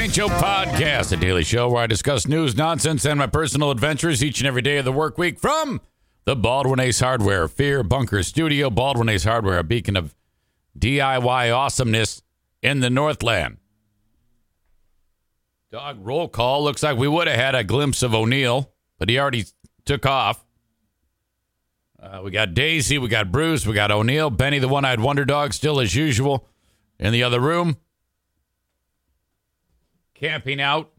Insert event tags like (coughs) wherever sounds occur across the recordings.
Zane Show podcast, a daily show where I discuss news, nonsense, and my personal adventures each and every day of the work week from the Baldwin Ace Hardware Fear Bunker Studio. Baldwin Ace Hardware, a beacon of DIY awesomeness in the Northland. Dog roll call. Looks like we would have had a glimpse of O'Neill, but he already took off. Uh, we got Daisy, we got Bruce, we got O'Neill, Benny, the one-eyed wonder dog, still as usual in the other room camping out,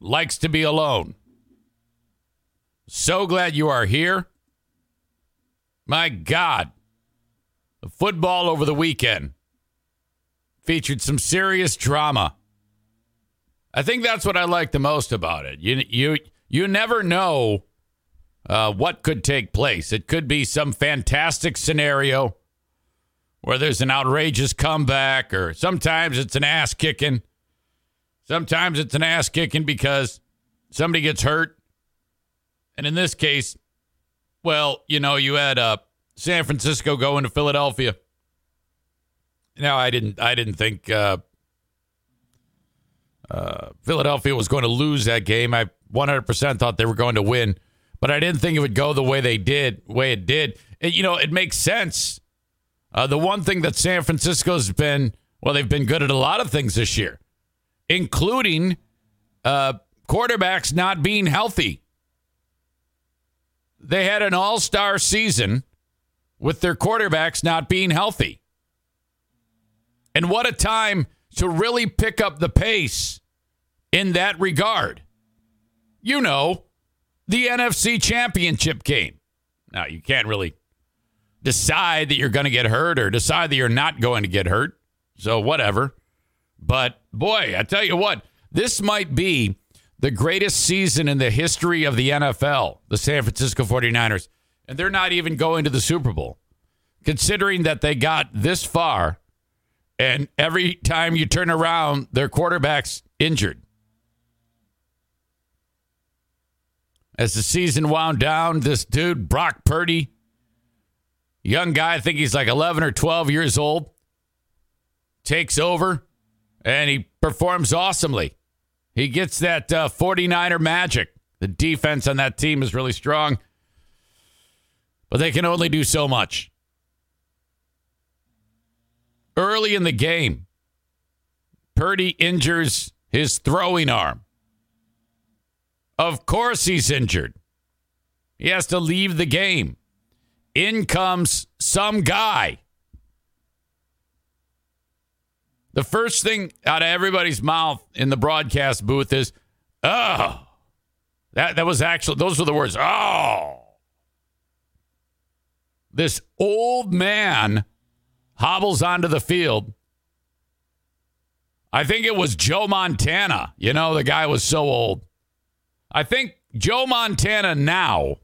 likes to be alone. So glad you are here. My God. The football over the weekend featured some serious drama. I think that's what I like the most about it. You you you never know uh, what could take place. It could be some fantastic scenario where there's an outrageous comeback, or sometimes it's an ass kicking. Sometimes it's an ass kicking because somebody gets hurt. And in this case, well, you know, you had uh, San Francisco going to Philadelphia. Now, I didn't, I didn't think uh, uh, Philadelphia was going to lose that game. I 100% thought they were going to win, but I didn't think it would go the way they did, way it did. It, you know, it makes sense. Uh, the one thing that San Francisco's been, well, they've been good at a lot of things this year including uh, quarterbacks not being healthy. They had an all star season with their quarterbacks not being healthy. And what a time to really pick up the pace in that regard. You know, the NFC championship game. Now, you can't really decide that you're going to get hurt or decide that you're not going to get hurt. So, whatever. But boy, I tell you what, this might be the greatest season in the history of the NFL, the San Francisco 49ers. And they're not even going to the Super Bowl, considering that they got this far. And every time you turn around, their quarterback's injured. As the season wound down, this dude, Brock Purdy, young guy, I think he's like 11 or 12 years old, takes over and he performs awesomely. He gets that uh, 49er magic. The defense on that team is really strong, but they can only do so much. Early in the game, Purdy injures his throwing arm. Of course, he's injured. He has to leave the game. In comes some guy The first thing out of everybody's mouth in the broadcast booth is, oh, that, that was actually, those were the words, oh. This old man hobbles onto the field. I think it was Joe Montana. You know, the guy was so old. I think Joe Montana now,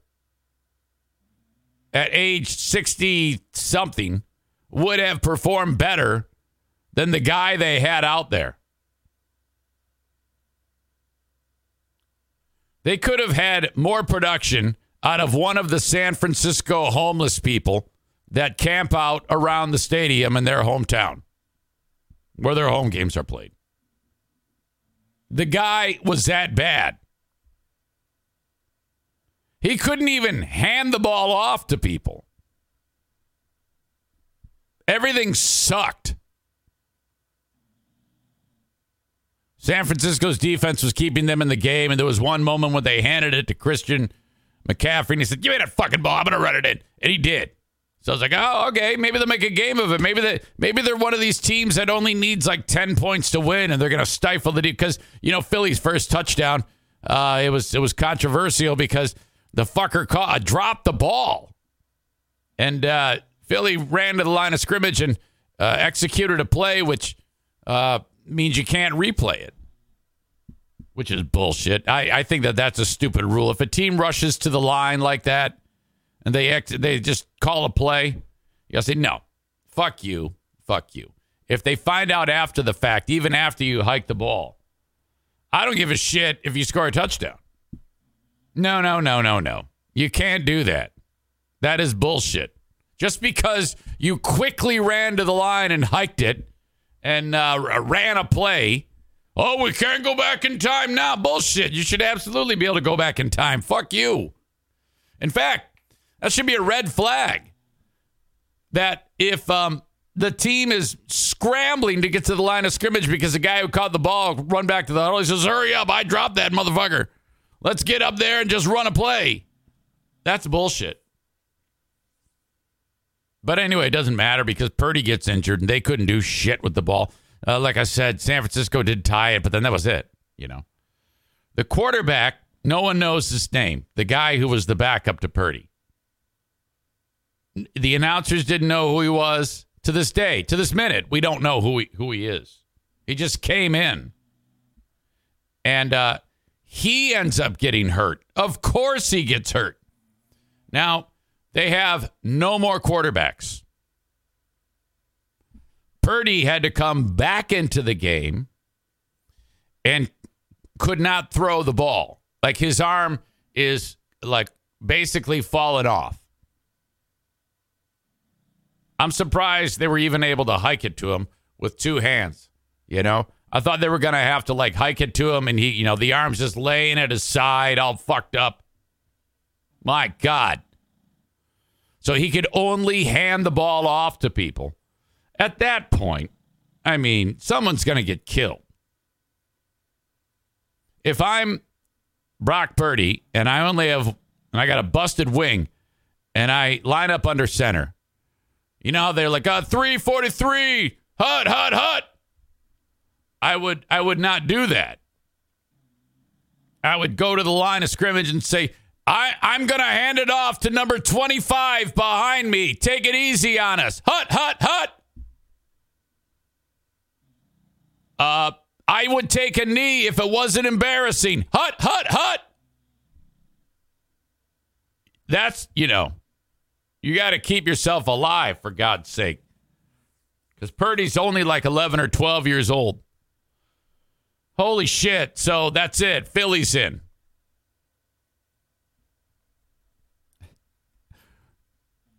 at age 60 something, would have performed better than the guy they had out there. They could have had more production out of one of the San Francisco homeless people that camp out around the stadium in their hometown where their home games are played. The guy was that bad. He couldn't even hand the ball off to people. Everything sucked. San Francisco's defense was keeping them in the game, and there was one moment when they handed it to Christian McCaffrey, and he said, "Give me that fucking ball. I'm gonna run it in," and he did. So I was like, "Oh, okay. Maybe they'll make a game of it. Maybe they, maybe they're one of these teams that only needs like ten points to win, and they're gonna stifle the deep because you know Philly's first touchdown. Uh, it was it was controversial because the fucker caught, dropped the ball, and uh, Philly ran to the line of scrimmage and uh, executed a play which." Uh, means you can't replay it, which is bullshit. I, I think that that's a stupid rule. If a team rushes to the line like that and they act, they just call a play, you say no, fuck you, fuck you. If they find out after the fact, even after you hike the ball, I don't give a shit if you score a touchdown. No, no, no, no, no. You can't do that. That is bullshit. Just because you quickly ran to the line and hiked it and uh, ran a play Oh, we can't go back in time now. Bullshit. You should absolutely be able to go back in time. Fuck you. In fact, that should be a red flag. That if um, the team is scrambling to get to the line of scrimmage because the guy who caught the ball run back to the huddle, he says, Hurry up, I dropped that motherfucker. Let's get up there and just run a play. That's bullshit. But anyway, it doesn't matter because Purdy gets injured and they couldn't do shit with the ball. Uh, like I said, San Francisco did tie it, but then that was it. You know, the quarterback, no one knows his name. The guy who was the backup to Purdy. The announcers didn't know who he was. To this day, to this minute, we don't know who he, who he is. He just came in, and uh, he ends up getting hurt. Of course, he gets hurt. Now they have no more quarterbacks. Purdy had to come back into the game and could not throw the ball. Like his arm is like basically fallen off. I'm surprised they were even able to hike it to him with two hands. You know, I thought they were going to have to like hike it to him and he, you know, the arm's just laying at his side, all fucked up. My God. So he could only hand the ball off to people. At that point, I mean, someone's going to get killed. If I'm Brock Purdy and I only have, and I got a busted wing and I line up under center, you know, they're like, uh, 343, hut, hut, hut. I would, I would not do that. I would go to the line of scrimmage and say, I, I'm going to hand it off to number 25 behind me. Take it easy on us. Hut, hut, hut. Uh, I would take a knee if it wasn't embarrassing. Hut, hut, hut. That's, you know, you got to keep yourself alive for God's sake. Because Purdy's only like 11 or 12 years old. Holy shit. So that's it. Philly's in.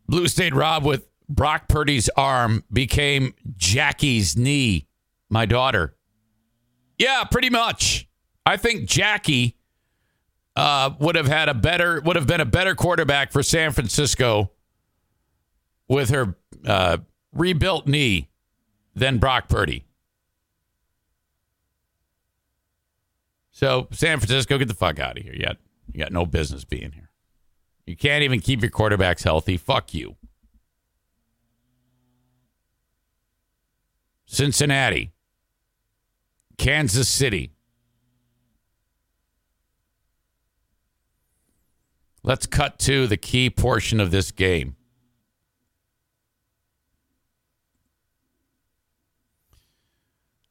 Blue State Rob with Brock Purdy's arm became Jackie's knee my daughter. Yeah, pretty much. I think Jackie uh, would have had a better would have been a better quarterback for San Francisco with her uh, rebuilt knee than Brock Purdy. So San Francisco, get the fuck out of here. You got, you got no business being here. You can't even keep your quarterbacks healthy. Fuck you. Cincinnati. Kansas City. Let's cut to the key portion of this game.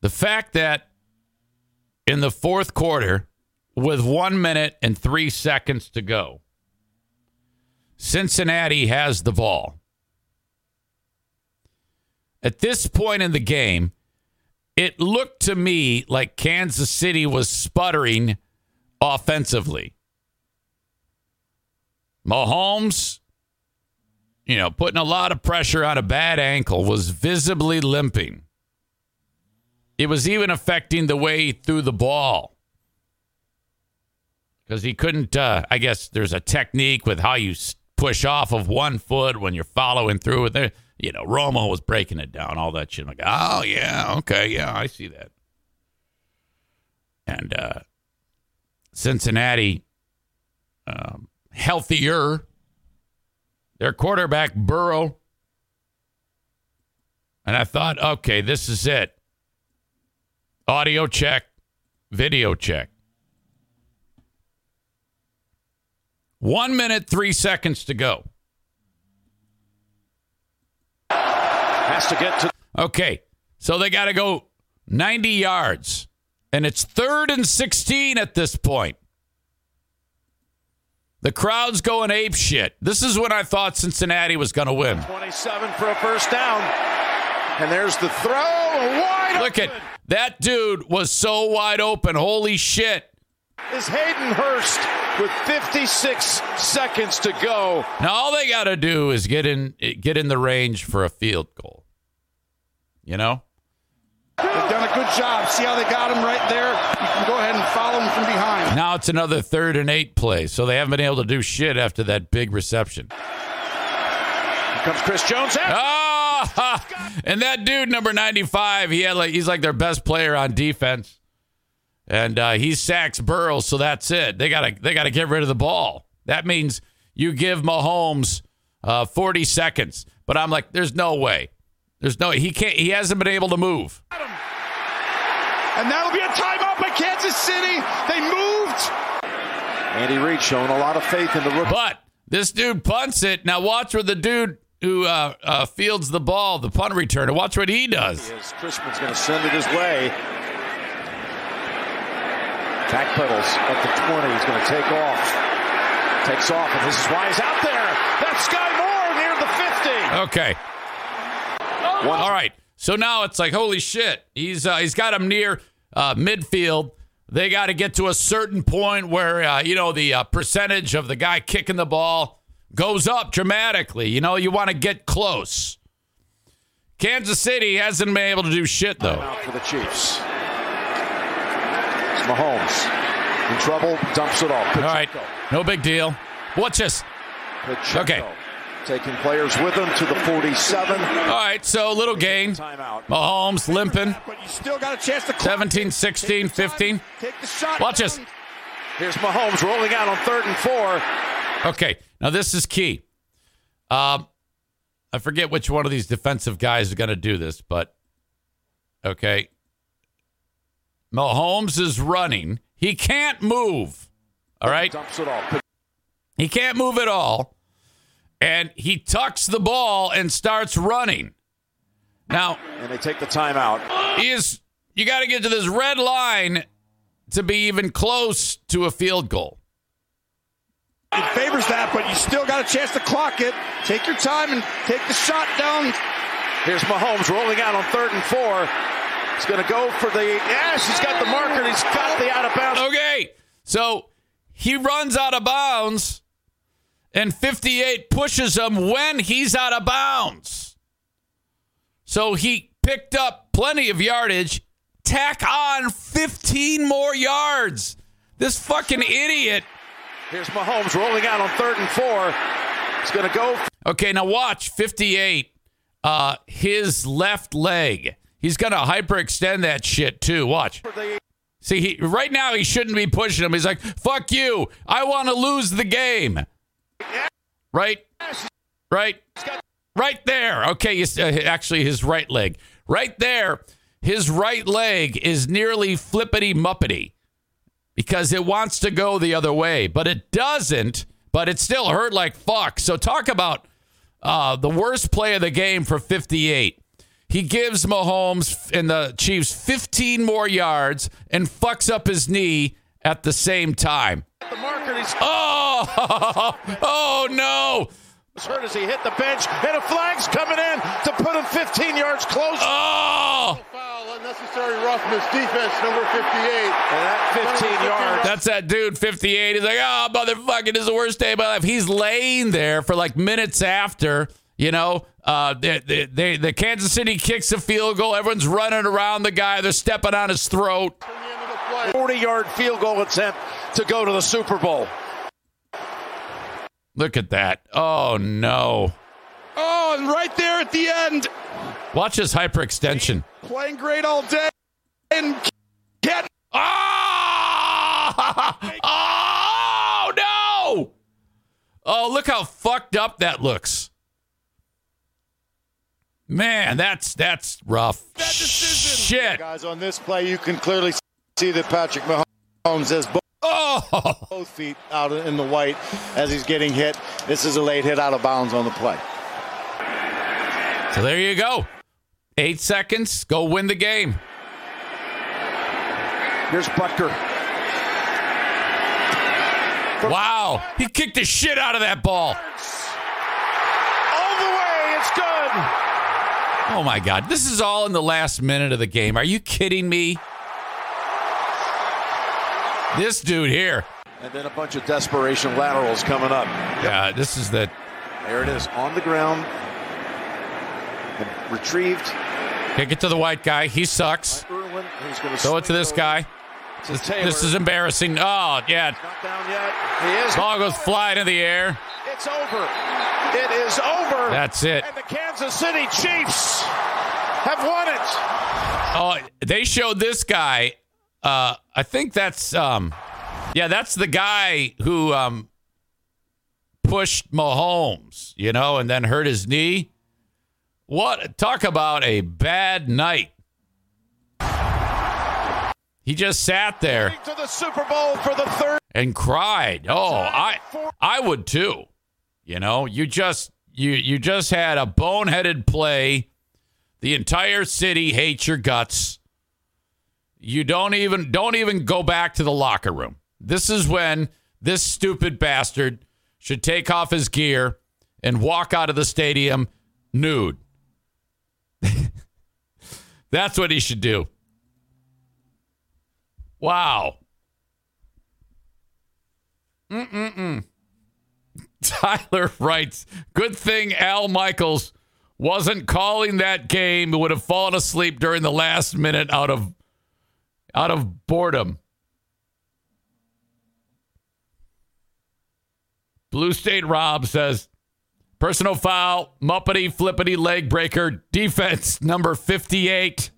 The fact that in the fourth quarter, with one minute and three seconds to go, Cincinnati has the ball. At this point in the game, it looked to me like Kansas City was sputtering offensively. Mahomes, you know, putting a lot of pressure on a bad ankle, was visibly limping. It was even affecting the way he threw the ball. Because he couldn't, uh, I guess there's a technique with how you push off of one foot when you're following through with it you know, Romo was breaking it down, all that shit. I'm like, oh yeah, okay, yeah, I see that. And uh, Cincinnati, um, healthier. Their quarterback Burrow, and I thought, okay, this is it. Audio check, video check. One minute, three seconds to go. Has to get to. Okay, so they got to go 90 yards, and it's third and 16 at this point. The crowd's going ape shit. This is when I thought Cincinnati was going to win. 27 for a first down. And there's the throw. Wide Look open. at that dude was so wide open. Holy shit. Is Hayden Hurst with 56 seconds to go. Now all they got to do is get in get in the range for a field goal. You know? They've done a good job. See how they got him right there? You can go ahead and follow him from behind. Now it's another third and eight play, so they haven't been able to do shit after that big reception. Here comes Chris Jones. Ah, (laughs) and that dude number 95, he had like he's like their best player on defense. And uh, he sacks Burrows, so that's it. They gotta they gotta get rid of the ball. That means you give Mahomes uh, 40 seconds. But I'm like, there's no way. There's no he can't he hasn't been able to move. And that'll be a timeout by Kansas City. They moved. Andy Reid showing a lot of faith in the rookie. But this dude punts it. Now watch where the dude who uh, uh, fields the ball, the punt returner, watch what he does. As Chrisman's going to send it his way. Back pedals at the 20. He's going to take off. Takes off, and this is why he's out there. That's Skyy Moore near the 50. Okay. All right. So now it's like, holy shit. He's uh, he's got him near uh, midfield. They got to get to a certain point where uh, you know the uh, percentage of the guy kicking the ball goes up dramatically. You know, you want to get close. Kansas City hasn't been able to do shit though. Out for the Chiefs. It's Mahomes. In trouble, dumps it off. All right, no big deal. Watch this. Pacheco. Okay. Taking players with him to the 47. All right, so little gain. Timeout. Mahomes limping. But you still got a chance to 17, 16, Take your time. 15. Take the shot. Watch this. Here's Mahomes rolling out on third and four. Okay, now this is key. Um, I forget which one of these defensive guys is going to do this, but okay. Mahomes is running. He can't move. All right, Dumps it off. he can't move at all, and he tucks the ball and starts running. Now And they take the timeout. he is. You got to get to this red line to be even close to a field goal. It favors that, but you still got a chance to clock it. Take your time and take the shot down. Here's Mahomes rolling out on third and four. He's going to go for the. Yes, he's got the marker. and He's got the out of bounds. Okay. So he runs out of bounds, and 58 pushes him when he's out of bounds. So he picked up plenty of yardage, tack on 15 more yards. This fucking idiot. Here's Mahomes rolling out on third and four. He's going to go. Okay, now watch 58. Uh, his left leg. He's gonna hyperextend that shit too. Watch. See, he, right now he shouldn't be pushing him. He's like, "Fuck you! I want to lose the game." Right, right, right there. Okay, uh, actually, his right leg, right there. His right leg is nearly flippity muppety because it wants to go the other way, but it doesn't. But it still hurt like fuck. So talk about uh, the worst play of the game for 58. He gives Mahomes and the Chiefs 15 more yards and fucks up his knee at the same time. the marker. He's Oh, (laughs) oh no. As hurt as he hit the bench. And a flag's coming in to put him 15 yards closer. Oh, Foul, unnecessary roughness, defense number 58. And that 15 yards. that's that dude 58. He's like, oh, motherfucking, this is the worst day of my life. He's laying there for like minutes after, you know, uh, they, they, they, the Kansas City kicks a field goal. Everyone's running around the guy. They're stepping on his throat. The end of the play. 40 yard field goal attempt to go to the Super Bowl. Look at that. Oh, no. Oh, and right there at the end, Watch his hyperextension. playing great all day. And get Oh! Ah! (laughs) oh no! Oh, look how fucked up that looks. Man, that's that's rough. Shit. Guys, on this play, you can clearly see that Patrick Mahomes has bo- Oh, both feet out in the white as he's getting hit. This is a late hit out of bounds on the play. so there you go. Eight seconds. Go win the game. Here's Butker. Wow, he kicked the shit out of that ball. All the way. It's good. Oh my god, this is all in the last minute of the game. Are you kidding me? This dude here. And then a bunch of desperation laterals coming up. Yeah, this is the There it is on the ground. And retrieved. Kick it to the white guy. He sucks. Irwin, he's going to Throw it to this guy. To This, this is embarrassing. Oh, yeah. not down yet. He is. Ball goes flying in the air. It's over. It is over. That's it. And the Kansas City Chiefs have won it. Oh, they showed this guy. Uh, I think that's um, yeah, that's the guy who um pushed Mahomes, you know, and then hurt his knee. What talk about a bad night? He just sat there To the Super Bowl for the third. and cried. Oh, I I would too. You know, you just you you just had a boneheaded play. The entire city hates your guts. You don't even don't even go back to the locker room. This is when this stupid bastard should take off his gear and walk out of the stadium nude. (laughs) That's what he should do. Wow. (laughs) Tyler writes, good thing Al Michaels wasn't calling that game. He would have fallen asleep during the last minute out of out of boredom. Blue State Rob says, personal foul, muppety flippity leg breaker, defense number 58.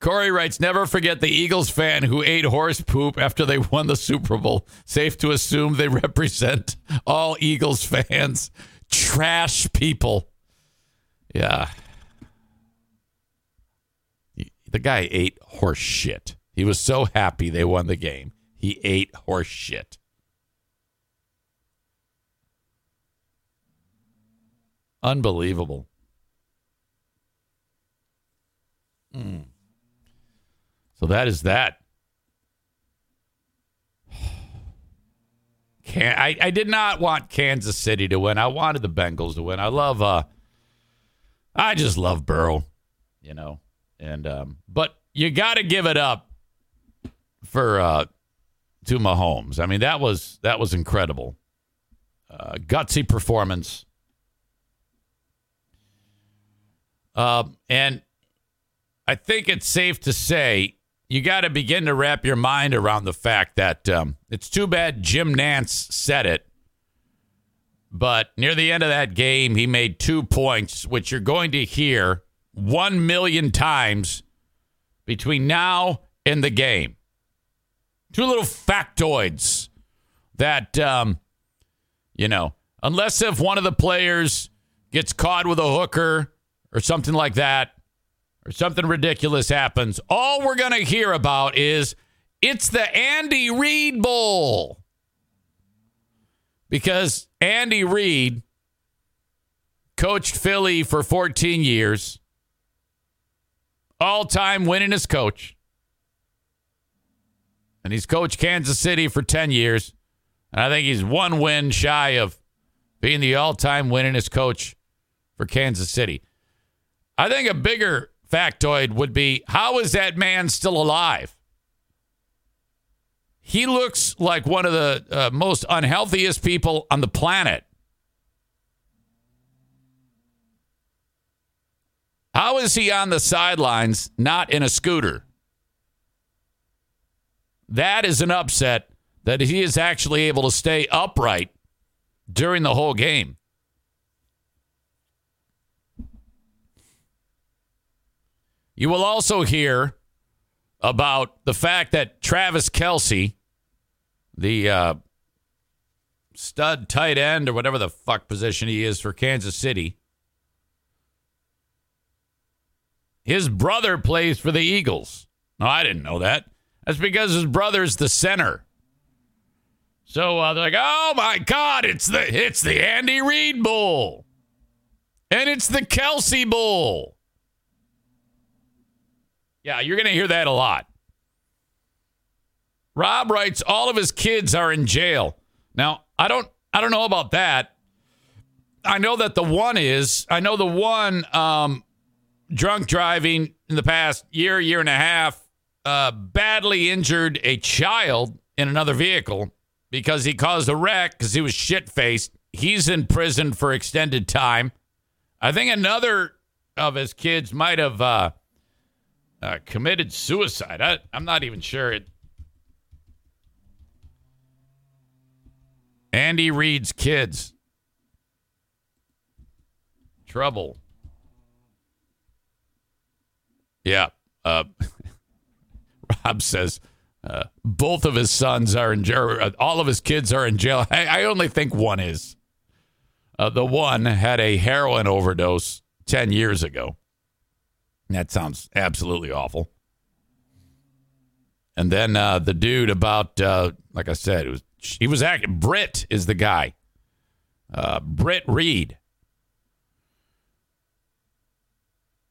Corey writes, never forget the Eagles fan who ate horse poop after they won the Super Bowl. Safe to assume they (laughs) represent all Eagles fans. Trash people. Yeah. The guy ate horse shit. He was so happy they won the game. He ate horse shit. Unbelievable. So that is that. (sighs) Can I, I did not want Kansas City to win. I wanted the Bengals to win. I love uh I just love Burrow, you know. And um but you got to give it up for uh to Mahomes. I mean, that was that was incredible. Uh gutsy performance. Um and I think it's safe to say you got to begin to wrap your mind around the fact that um, it's too bad Jim Nantz said it, but near the end of that game, he made two points, which you're going to hear one million times between now and the game. Two little factoids that, um, you know, unless if one of the players gets caught with a hooker or something like that, or something ridiculous happens, all we're going to hear about is it's the Andy Reid Bowl. Because Andy Reid coached Philly for 14 years, all time winningest coach. And he's coached Kansas City for 10 years. And I think he's one win shy of being the all time winningest coach for Kansas City. I think a bigger factoid would be how is that man still alive? He looks like one of the uh, most unhealthiest people on the planet. How is he on the sidelines, not in a scooter? That is an upset that he is actually able to stay upright during the whole game. You will also hear about the fact that Travis Kelce, the uh, stud tight end or whatever the fuck position he is for Kansas City, his brother plays for the Eagles. No, I didn't know that. That's because his brother's the center. So uh, they're like, "Oh my God, it's the it's the Andy Reid Bowl, and it's the Kelce Bowl." Yeah, you're to hear that a lot. Rob writes all of his kids are in jail. Now, I don't I don't know about that. I know that the one is. I know the one um, drunk driving in the past year, year and a half, uh, badly injured a child in another vehicle because he caused a wreck because he was shit faced. He's in prison for extended time. I think another of his kids might have uh, uh, committed suicide. I, I'm not even sure it. Andy Reid's kids. Trouble. Yeah. Uh, (laughs) Rob says uh, both of his sons are in jail. uh, All of his kids are in jail. I, I only think one is. Uh, the one had a heroin overdose 10 years ago. That sounds absolutely awful. And then uh, the dude about, uh, like I said, it was he was acting. Britt is the guy. Britt Reid.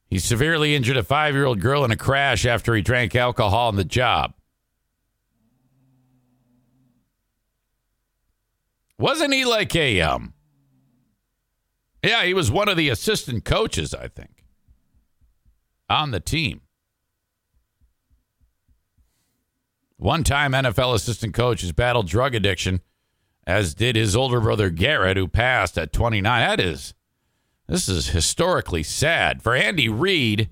He severely injured a five year old girl in a crash after he drank alcohol on the job. Wasn't he like a um? Yeah, he was one of the assistant coaches, I think, on the team. One time NFL assistant coach has battled drug addiction, as did his older brother Garrett, who passed at 29. That is, this is historically sad. For Andy Reid,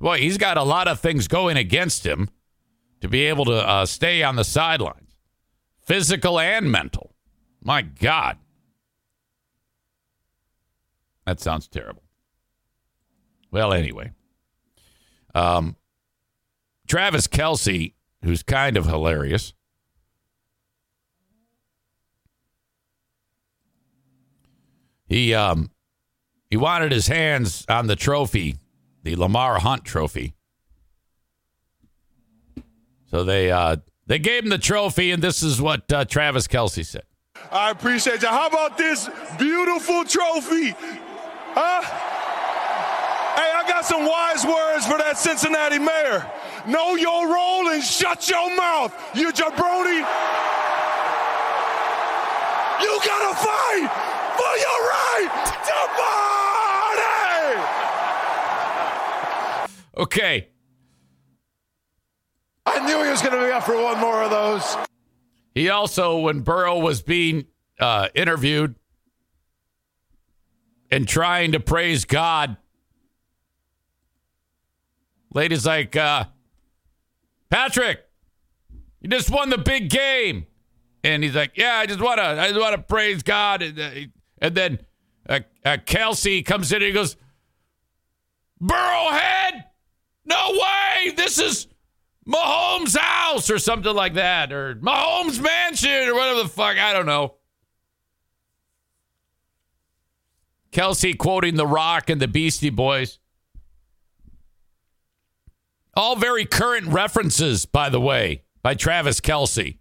boy, he's got a lot of things going against him to be able to uh, stay on the sidelines, physical and mental. My God. That sounds terrible. Well, anyway. Um, Travis Kelce, who's kind of hilarious. He um he wanted his hands on the trophy, the Lamar Hunt trophy. So they uh they gave him the trophy, and this is what uh, Travis Kelce said. I appreciate you. How about this beautiful trophy? Huh? Hey, I got some wise words for that Cincinnati mayor. Know your role and shut your mouth, you jabroni. You gotta fight for your right to party! Okay, I knew he was going to be up for one more of those. He also, when Burrow was being uh, interviewed and trying to praise God, ladies like, uh, Patrick, you just won the big game, and he's like, "Yeah, I just want to, I just want to praise God." And, uh, and then uh, uh, Kelce comes in and he goes, "Burrowhead, no way! This is." Mahomes' house or something like that, or Mahomes' mansion or whatever the fuck. I don't know. Kelce quoting The Rock and the Beastie Boys. All very current references, by the way, by Travis Kelce.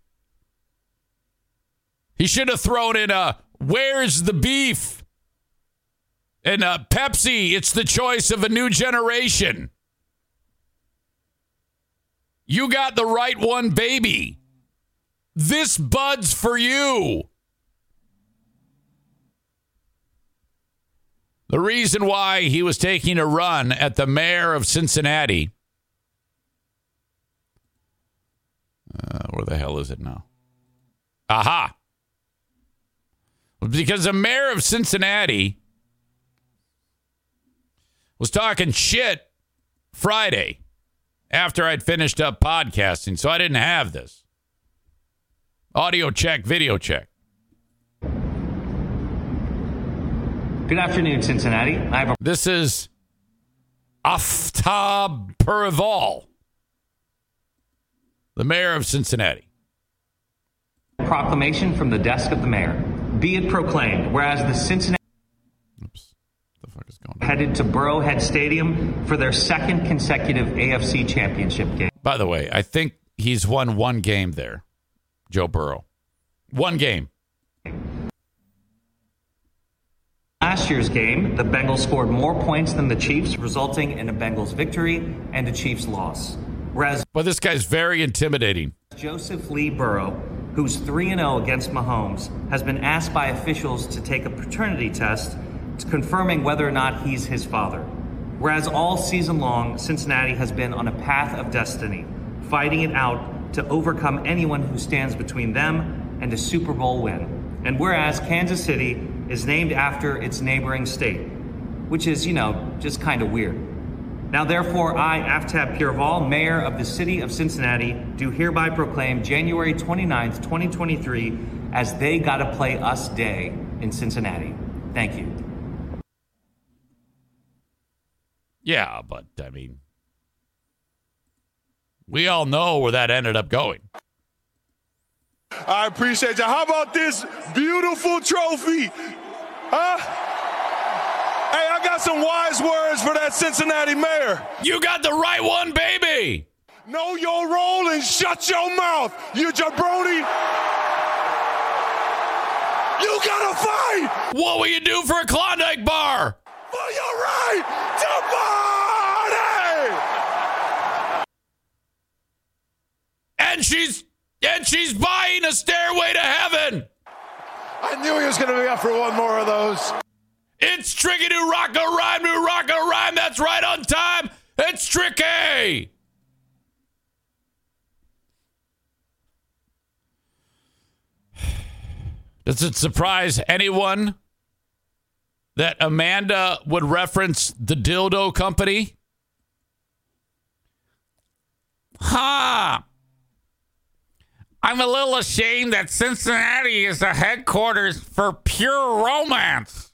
He should have thrown in a Where's the Beef? And a Pepsi, it's the choice of a new generation. You got the right one, baby. This bud's for you. The reason why he was taking a run at the mayor of Cincinnati. Uh, where the hell is it now? Aha. Because the mayor of Cincinnati was talking shit Friday after I'd finished up podcasting, so I didn't have this. Audio check, video check. Good afternoon, Cincinnati. I have a This is Aftab Pureval, the mayor of Cincinnati. proclamation from the desk of the mayor. Be it proclaimed, whereas the Cincinnati Oops. What the fuck is going on? Headed to Burrowhead Stadium for their second consecutive AFC championship game. By the way, I think he's won one game there, Joe Burrow. One game. Last year's game, the Bengals scored more points than the Chiefs, resulting in a Bengals victory and a Chiefs loss. Whereas But this guy's very intimidating. Joseph Lee Burrow, who's 3 0 against Mahomes, has been asked by officials to take a paternity test confirming whether or not he's his father. Whereas all season long, Cincinnati has been on a path of destiny, fighting it out to overcome anyone who stands between them and a Super Bowl win. And whereas Kansas City is named after its neighboring state, which is, you know, just kind of weird. Now, therefore, I, Aftab Pureval, Mayor of the City of Cincinnati, do hereby proclaim January 29th, 2023 as They Gotta Play Us Day in Cincinnati. Thank you. Yeah, but I mean, we all know where that ended up going. I appreciate you. How about this beautiful trophy? Huh? Hey, I got some wise words for that Cincinnati mayor. You got the right one, baby. Know your role and shut your mouth, you jabroni. You gotta fight What will you do for a Klondike bar? for your right to party. And she's and she's buying a stairway to heaven. I knew he was going to be up for one more of those. It's tricky to rock a rhyme to rock a rhyme. That's right on time. It's tricky. (sighs) Does it surprise anyone that Amanda would reference the dildo company? Ha! I'm a little ashamed that Cincinnati is the headquarters for pure romance.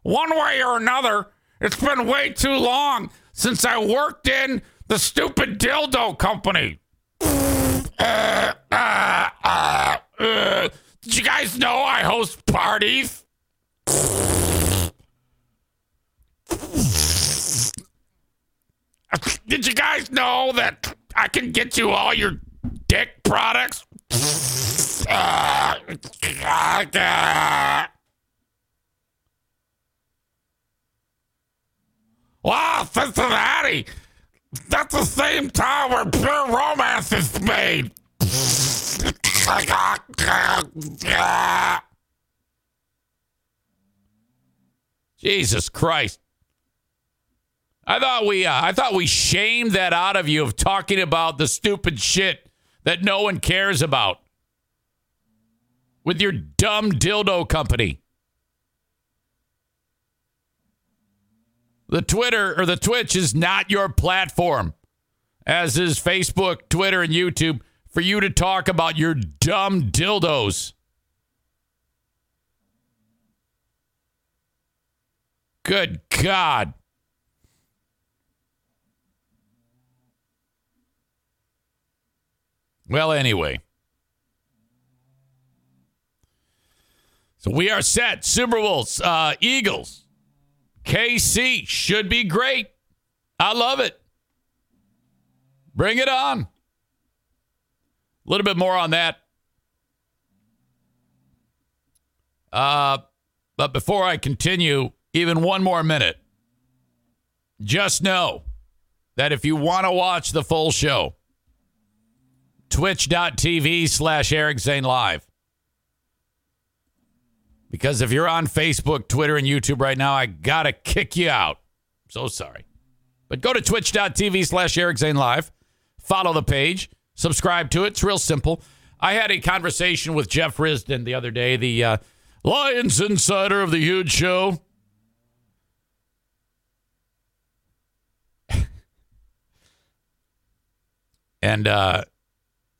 One way or another, it's been way too long since I worked in the stupid dildo company. Uh, uh, uh. Did you guys know I host parties? Did you guys know that I can get you all your dick products? Wow, Cincinnati! That's the same town where pure romance is made. Jesus Christ. I thought we uh, I thought we shamed that out of you of talking about the stupid shit that no one cares about with your dumb dildo company. The Twitter or the Twitch is not your platform, as is Facebook, Twitter, and YouTube, for you to talk about your dumb dildos. Good God. Well, anyway. So we are set. Super Bowls, uh, Eagles, KC should be great. I love it. Bring it on. A little bit more on that. Uh, but before I continue, even one more minute, just know that if you want to watch the full show, twitch.tv slash Eric Zane Live. Because if you're on Facebook, Twitter, and YouTube right now, I got to kick you out. So sorry. But go to twitch.tv slash Eric Zane Live. Follow the page. Subscribe to it. It's real simple. I had a conversation with Jeff Risdon the other day, the uh, Lions insider of the huge show. (laughs) and uh,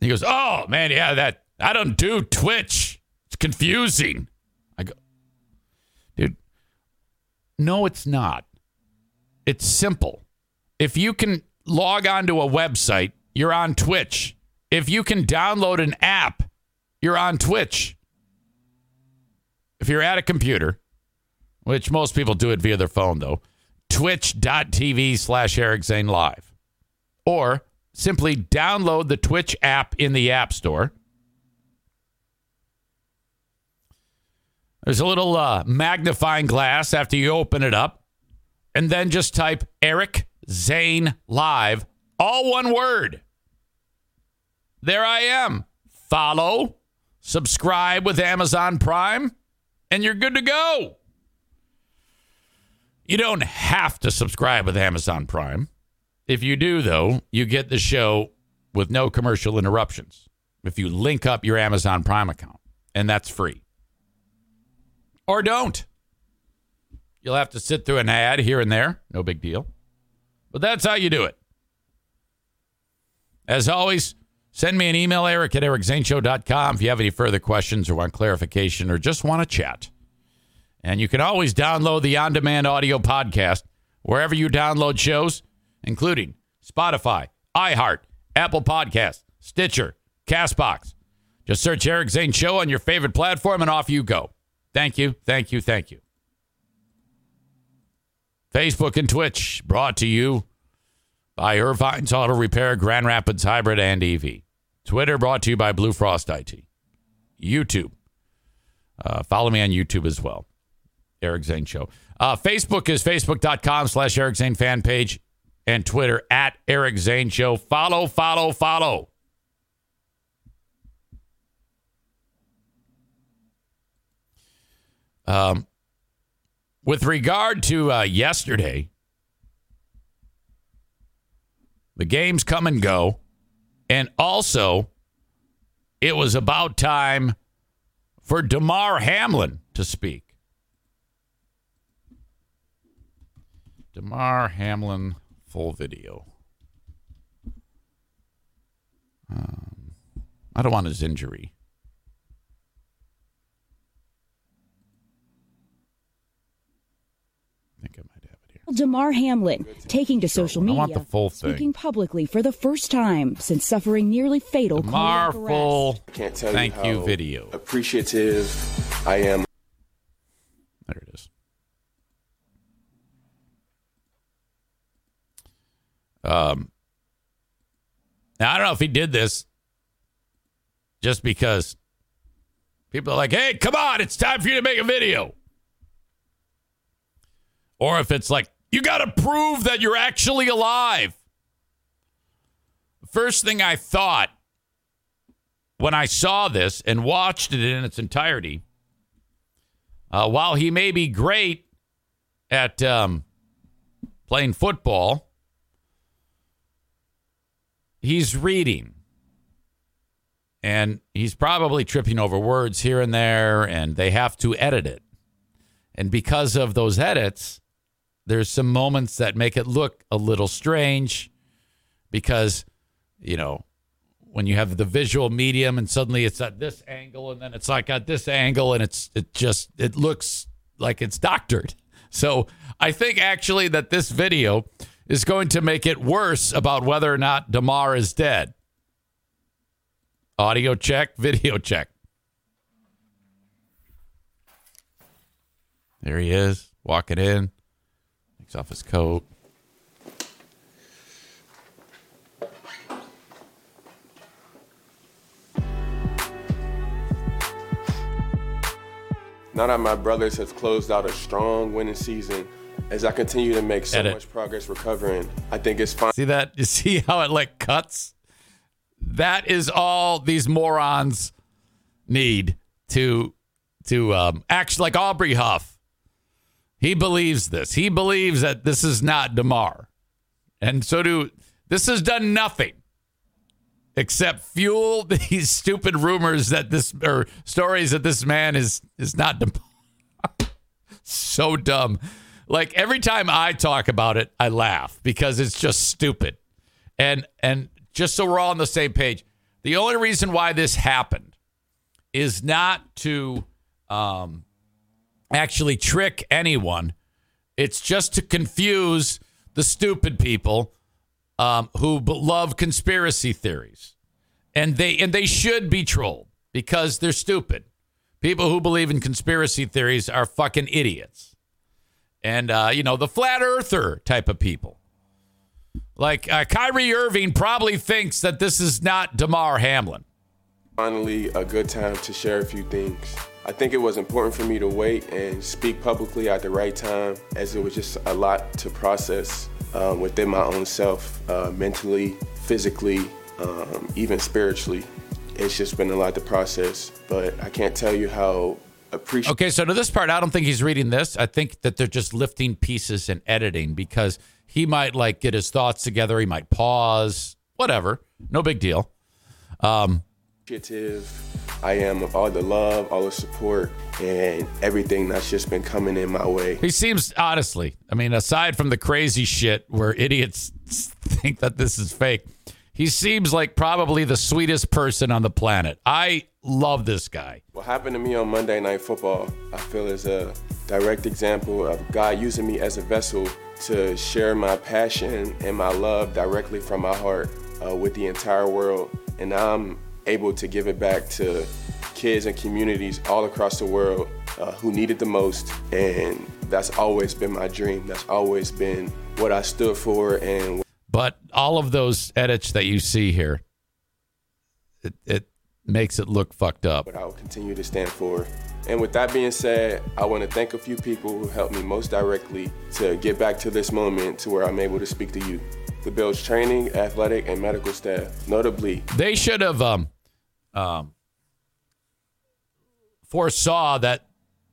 he goes, "Oh man, yeah, that I don't do Twitch. It's confusing." I go, "Dude, no, it's not. It's simple. If you can log onto a website, you're on Twitch. If you can download an app, you're on Twitch. If you're at a computer, which most people do it via their phone though, twitch.tv slash Eric Zane Live. Or simply download the Twitch app in the App Store. There's a little uh, magnifying glass after you open it up. And then just type Eric Zane Live, all one word. There I am. Follow, subscribe with Amazon Prime, and you're good to go. You don't have to subscribe with Amazon Prime. If you do, though, you get the show with no commercial interruptions if you link up your Amazon Prime account, and that's free. Or don't. You'll have to sit through an ad here and there. No big deal. But that's how you do it. As always, send me an email, eric at ericzaneshow.com if you have any further questions or want clarification or just want to chat. And you can always download the on demand audio podcast wherever you download shows, including Spotify, iHeart, Apple Podcasts, Stitcher, Castbox. Just search Eric Zane Show on your favorite platform and off you go. Thank you, thank you, thank you. Facebook and Twitch brought to you by Ervine's Auto Repair, Grand Rapids Hybrid and EV. Twitter brought to you by Blue Frost IT. YouTube. Uh, follow me on YouTube as well. Eric Zane Show. Uh, Facebook is facebook.com slash Eric Zane fan page and Twitter at Eric Zane Show. Follow, follow, follow. Um, with regard to uh, yesterday, the games come and go. And also, it was about time for Damar Hamlin to speak. Damar Hamlin full video. Um, I don't want his injury. I think I might have it here. Damar Hamlin taking to social I media, want the full thing. speaking publicly for the first time since suffering nearly fatal Damar cardiac arrest. full Can't tell thank you, you video. appreciative I am. There it is. Um, now I don't know if he did this just because people are like, "Hey, come on, it's time for you to make a video," or if it's like, "You got to prove that you're actually alive." First thing I thought when I saw this and watched it in its entirety uh, while he may be great at um, playing football, he's reading. And he's probably tripping over words here and there, and they have to edit it. And because of those edits, there's some moments that make it look a little strange because, you know, when you have the visual medium and suddenly it's at this angle and then it's like at this angle and it's it just it looks like it's doctored. (laughs) So I think actually that this video is going to make it worse about whether or not Damar is dead. Audio check, video check. There he is, walking in. Takes off his coat. Now that my brothers have closed out a strong winning season, as I continue to make so Edit. much progress recovering, I think it's fine. See that? You (laughs) see how it like cuts? That is all these morons need to to um, act like Aubrey Huff. He believes this. He believes that this is not Damar, and so do this has done nothing except fuel (laughs) these stupid rumors that this or stories that this man is is not Damar. (laughs) so dumb. Like every time I talk about it, I laugh because it's just stupid. And and just so we're all on the same page, the only reason why this happened is not to um, actually trick anyone. It's just to confuse the stupid people um, who love conspiracy theories, and they and they should be trolled because they're stupid. People who believe in conspiracy theories are fucking idiots, and uh, you know the flat earther type of people. Like uh, Kyrie Irving probably thinks that this is not Damar Hamlin. finally a good time to share a few things. I think it was important for me to wait and speak publicly at the right time, as it was just a lot to process um, within my own self, uh, mentally, physically, um, even spiritually. It's just been a lot to process, but I can't tell you how appreciative. Okay, so to this part, I don't think he's reading this. I think that they're just lifting pieces and editing because he might like get his thoughts together. He might pause, whatever. No big deal. Um, I am of all the love, all the support, and everything that's just been coming in my way. He seems honestly, I mean, aside from the crazy shit where idiots think that this is fake, he seems like probably the sweetest person on the planet. I love this guy. What happened to me on Monday Night Football, I feel is a direct example of God using me as a vessel to share my passion and my love directly from my heart uh, with the entire world. And I'm able to give it back to kids and communities all across the world uh, who need it the most. And that's always been my dream. That's always been what I stood for. And but all of those edits that you see here, it, it makes it look fucked up. But I will continue to stand for. And with that being said, I want to thank a few people who helped me most directly to get back to this moment to where I'm able to speak to you. The Bills training, athletic, and medical staff. Notably, they should have um, um, foresaw that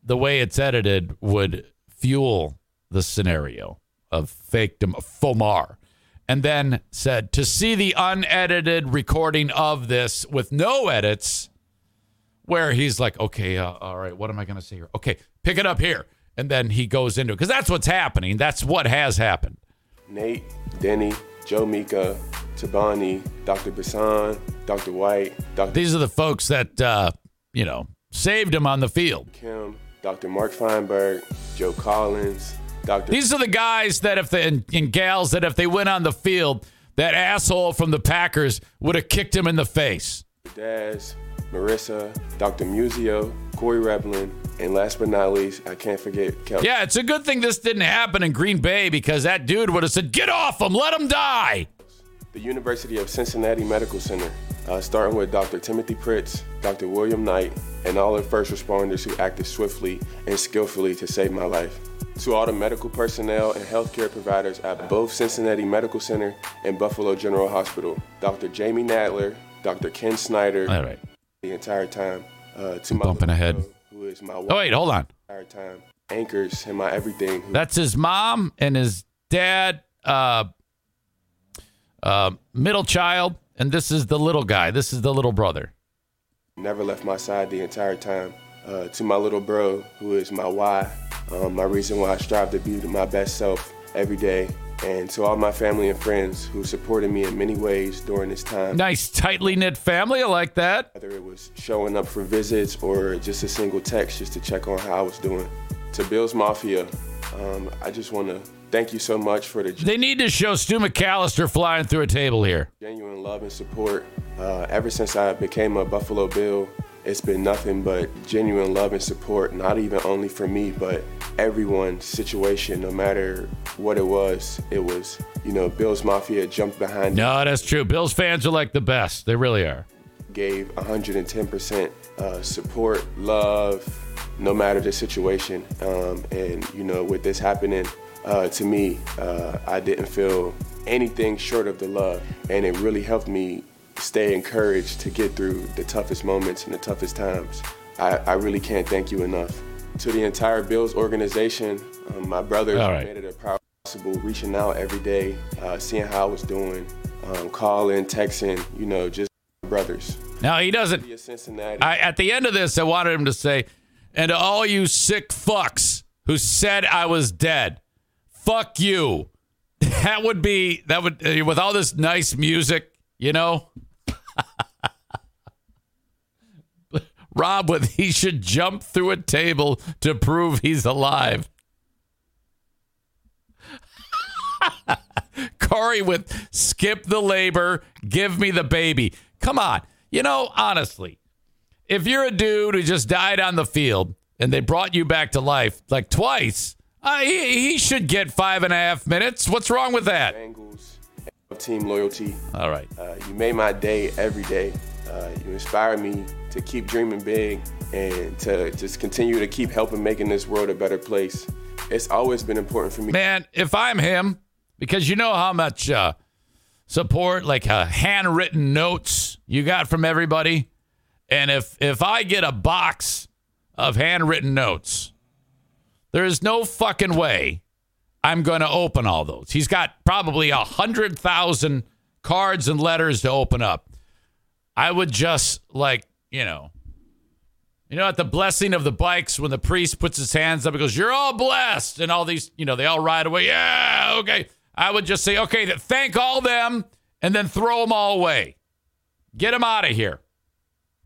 the way it's edited would fuel the scenario of fake Fomar and then said to see the unedited recording of this with no edits where he's like okay uh, all right what am i going to say here? Okay pick it up here. And then he goes into it because that's what's happening. That's what has happened. Nate denny joe mika tabani dr basan dr white dr these are the folks that uh, you know saved him on the field. Kim dr mark feinberg joe collins Doctor. These are the guys that if the and, gals that if they went on the field, that asshole from the Packers would have kicked him in the face. Daz, Marissa, Dr. Musio, Corey Reblin, and last but not least, I can't forget Kelly. Yeah, it's a good thing this didn't happen in Green Bay because that dude would have said, "Get off him, let him die." The University of Cincinnati Medical Center, uh, starting with Dr. Timothy Pritts, Dr. William Knight, and all the first responders who acted swiftly and skillfully to save my life to all the medical personnel and healthcare providers at both Cincinnati Medical Center and Buffalo General Hospital. Dr. Jamie Nadler, Dr. Ken Snyder, all right. the entire time. Uh, to my bumping ahead. Who is my oh wait, hold on. Entire time anchors and my everything. That's his mom and his dad, uh, uh, middle child, and this is the little guy. This is the little brother. Never left my side the entire time. Uh, to my little bro, who is my why, um, my reason why I strive to be my best self every day. And to all my family and friends who supported me in many ways during this time. Nice, tightly knit family. I like that. Whether it was showing up for visits or just a single text just to check on how I was doing. To Bills Mafia, um, I just want to thank you so much for the. They need to show Stu McAllister flying through a table here. Genuine love and support. Uh, ever since I became a Buffalo Bill, it's been nothing but genuine love and support, not even only for me, but everyone's situation, no matter what it was. It was, you know, Bills Mafia jumped behind. No, that's true. Bills fans are like the best. They really are. Gave 110% uh, support, love, no matter the situation. Um, and, you know, with this happening uh, to me, uh, I didn't feel anything short of the love. And it really helped me stay encouraged to get through the toughest moments and the toughest times. I, I really can't thank you enough. To the entire Bills organization, um, my brothers right. made it a possible reaching out every day, uh, seeing how I was doing, um, calling, texting, you know, just brothers. Now he doesn't. I, at the end of this, I wanted him to say, and to all you sick fucks who said I was dead, fuck you. (laughs) That would be that would with all this nice music, you know. Rob with he should jump through a table to prove he's alive. (laughs) Corey with skip the labor, give me the baby. Come on. You know, honestly, if you're a dude who just died on the field and they brought you back to life like twice, uh, he, he, should get five and a half minutes. What's wrong with that? Bengals, team loyalty. All right. Uh, you made my day every day. Uh, you inspire me to keep dreaming big and to just continue to keep helping making this world a better place. It's always been important for me. Man, if I'm him, because you know how much uh, support, like uh, handwritten notes you got from everybody, and if if I get a box of handwritten notes, there is no fucking way I'm going to open all those. He's got probably a hundred thousand cards and letters to open up. I would just like, you know, You know, at the blessing of the bikes, when the priest puts his hands up, he goes, You're all blessed. And all these, you know, they all ride away. Yeah, okay. I would just say, Okay, thank all them and then throw them all away. Get them out of here.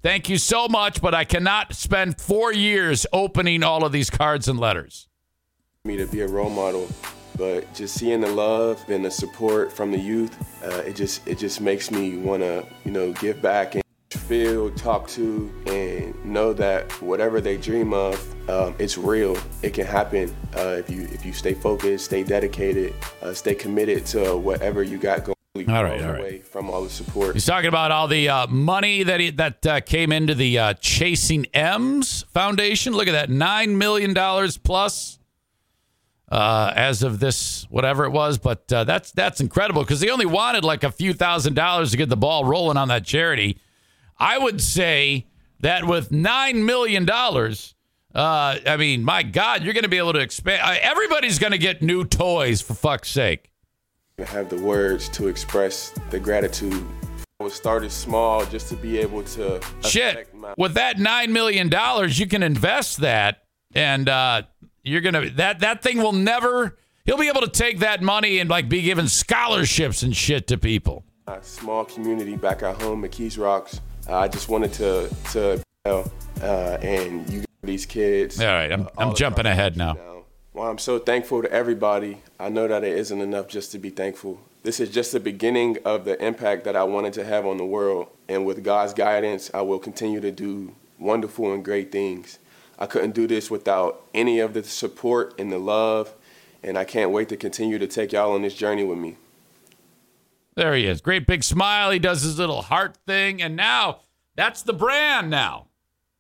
Thank you so much, but I cannot spend four years opening all of these cards and letters. Me to be a role model, but just seeing the love and the support from the youth, uh, it just it just makes me want to you know give back and feel, talk to, and know that whatever they dream of, um, it's real. It can happen uh, if you if you stay focused, stay dedicated, uh, stay committed to whatever you got going. All right, all right. From all the support. He's talking about all the uh, money that he, that uh, came into the uh, Chasing M's Foundation. Look at that, nine million dollars plus uh, as of this whatever it was. But uh, that's that's incredible because he only wanted like a few thousand dollars to get the ball rolling on that charity. I would say that with nine million dollars. Uh, I mean, my God, you're going to be able to expand. everybody's going to get new toys for fuck's sake have the words to express the gratitude. I was started small just to be able to shit. My- With that nine million dollars, you can invest that, and uh, you're gonna that that thing will never. He'll be able to take that money and like be giving scholarships and shit to people. A small community back at home McKees Rocks. Uh, I just wanted to to uh, and you these kids. All right, I'm, I'm jumping ahead now. now well, I'm so thankful to everybody. I know that it isn't enough just to be thankful. This is just the beginning of the impact that I wanted to have on the world. And with God's guidance, I will continue to do wonderful and great things. I couldn't do this without any of the support and the love. And I can't wait to continue to take y'all on this journey with me. There he is. Great big smile. He does his little heart thing. And now that's the brand now.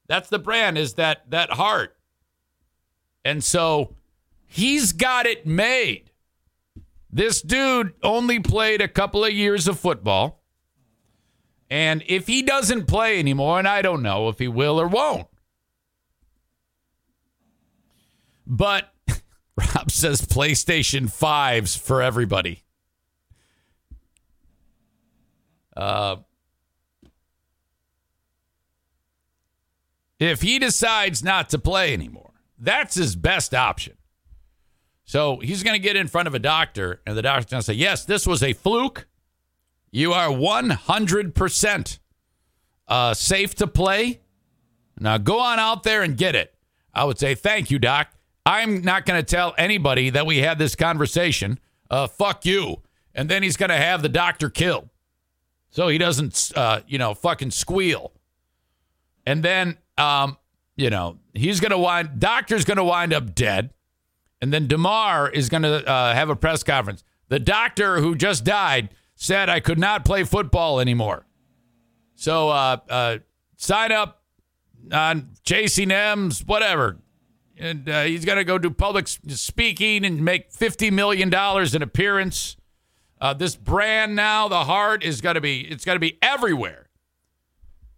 That's the brand is that that heart. And so He's got it made. This dude only played a couple of years of football. And if he doesn't play anymore, and I don't know if he will or won't, but (laughs) Rob says PlayStation 5s for everybody. Uh, if he decides not to play anymore, that's his best option. So he's going to get in front of a doctor, and the doctor's going to say, Yes, this was a fluke. You are 100% uh, safe to play. Now go on out there and get it. I would say, Thank you, doc. I'm not going to tell anybody that we had this conversation. Uh, fuck you. And then he's going to have the doctor killed. So he doesn't, uh, you know, fucking squeal. And then, um, you know, he's going to wind, doctor's going to wind up dead. And then Damar is going to uh, have a press conference. The doctor who just died said I could not play football anymore. So uh, uh, sign up on Chasing M's, whatever. And uh, he's going to go do public speaking and make $50 million an appearance. Uh, this brand now, the heart, is going to be, it's going to be everywhere.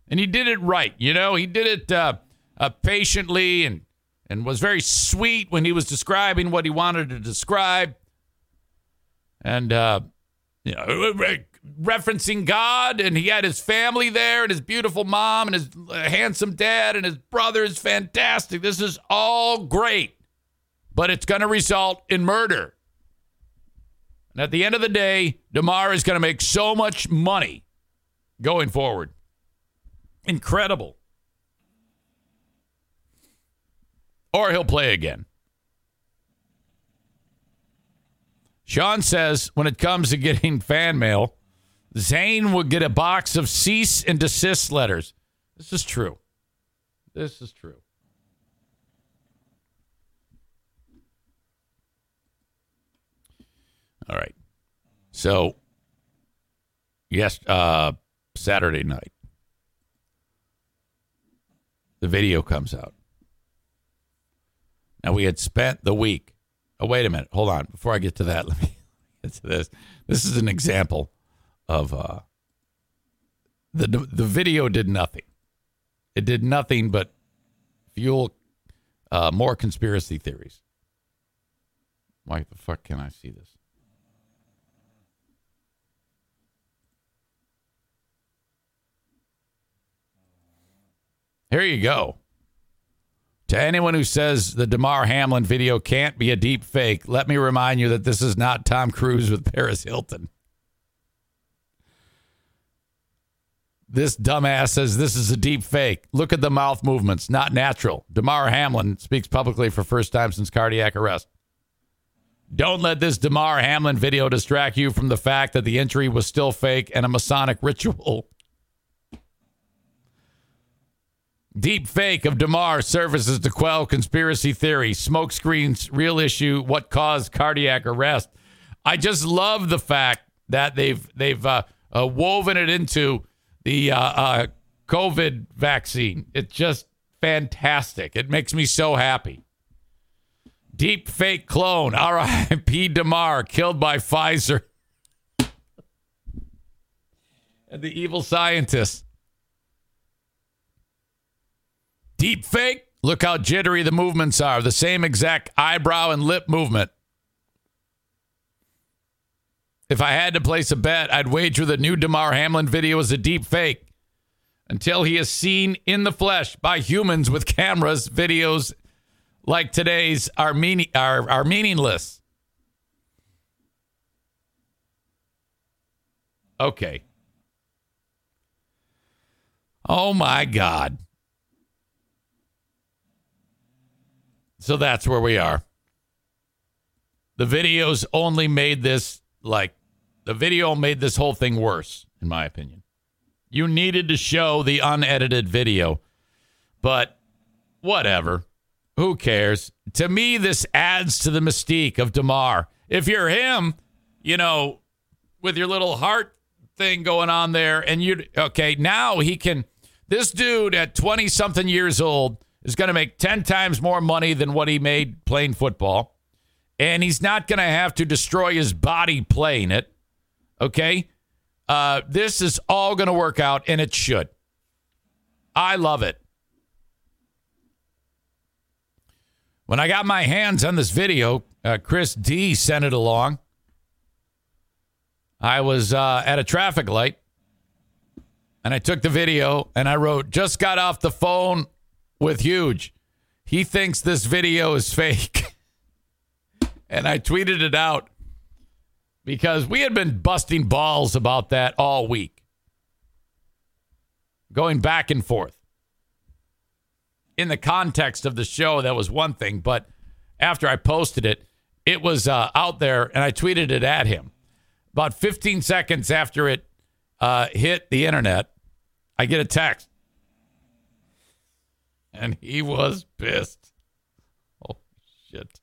And he did it right. You know, he did it uh, patiently and and was very sweet when he was describing what he wanted to describe. And, uh, you know, referencing God, and he had his family there, and his beautiful mom, and his handsome dad, and his brother is fantastic. This is all great, but it's going to result in murder. And at the end of the day, Damar is going to make so much money going forward. Incredible. or he'll play again. Sean says when it comes to getting fan mail, Zane would get a box of cease and desist letters. This is true. This is true. All right. So, yes, uh, Saturday night, the video comes out. Now we had spent the week. Oh, wait a minute. Hold on. Before I get to that, (laughs) let me get to this. This is an example of uh, the the video did nothing. It did nothing but fuel uh, more conspiracy theories. Why the fuck can I see this? Here you go. To anyone who says the Damar Hamlin video can't be a deep fake, let me remind you that this is not Tom Cruise with Paris Hilton. This dumbass says this is a deep fake. Look at the mouth movements, not natural. Damar Hamlin speaks publicly for first time since cardiac arrest. Don't let this Damar Hamlin video distract you from the fact that the injury was still fake and a Masonic ritual. Deep fake of Damar surfaces to quell conspiracy theory. Smokescreens, real issue. What caused cardiac arrest? I just love the fact that they've they've uh, uh, woven it into the uh, uh COVID vaccine. It's just fantastic. It makes me so happy. Deep fake clone, (laughs) R.I.P. Damar killed by Pfizer. (laughs) and the evil scientist. Deep fake, look how jittery the movements are. The same exact eyebrow and lip movement. If I had to place a bet, I'd wager the new Damar Hamlin video is a deep fake until he is seen in the flesh by humans with cameras, videos like today's are, meaning, are, are meaningless. Okay. Oh my God. So that's where we are. The videos only made this like the video made this whole thing worse, in my opinion. You needed to show the unedited video, but whatever. Who cares? To me, this adds to the mystique of Damar. If you're him, you know, with your little heart thing going on there, and you okay, now he can. This dude at 20 something years old is going to make 10 times more money than what he made playing football. And he's not going to have to destroy his body playing it. Okay? Uh, this is all going to work out, and it should. I love it. When I got my hands on this video, uh, Chris D sent it along. I was uh, at a traffic light and I took the video and I wrote, just got off the phone with Huge. He thinks this video is fake. (laughs) and I tweeted it out because we had been busting balls about that all week, going back and forth. In the context of the show, that was one thing, but after I posted it, it was uh, out there and I tweeted it at him. About 15 seconds after it uh, hit the internet, I get a text and he was pissed. Oh shit.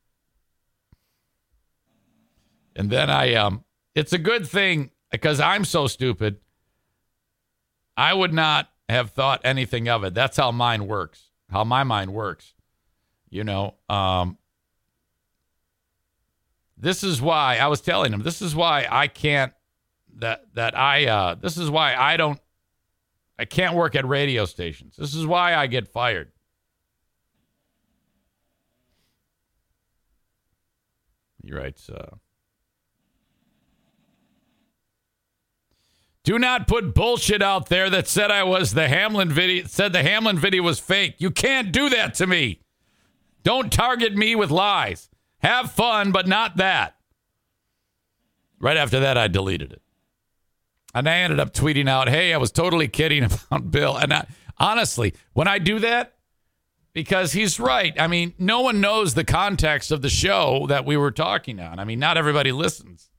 And then I um it's a good thing because I'm so stupid. I would not have thought anything of it. That's how mine works. How my mind works. You know, um this is why I was telling him this is why I can't that that I uh this is why I don't I can't work at radio stations. This is why I get fired. He writes, uh, Do not put bullshit out there that said I was the Hamlin video, said the Hamlin video was fake. You can't do that to me. Don't target me with lies. Have fun, but not that. Right after that, I deleted it. And I ended up tweeting out, hey, I was totally kidding (laughs) about Bill. And I, honestly, when I do that, because he's right. I mean, no one knows the context of the show that we were talking on. I mean, not everybody listens.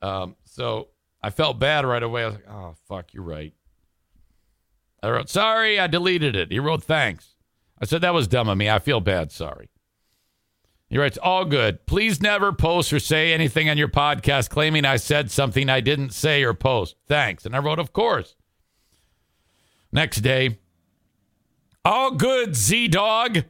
Um, so I felt bad right away. I was like, oh, fuck, you're right. I wrote, sorry, I deleted it. He wrote, thanks. I said, that was dumb of me. I feel bad. Sorry. He writes, all good. Please never post or say anything on your podcast claiming I said something I didn't say or post. Thanks. And I wrote, of course. Next day, all good, Z Dog.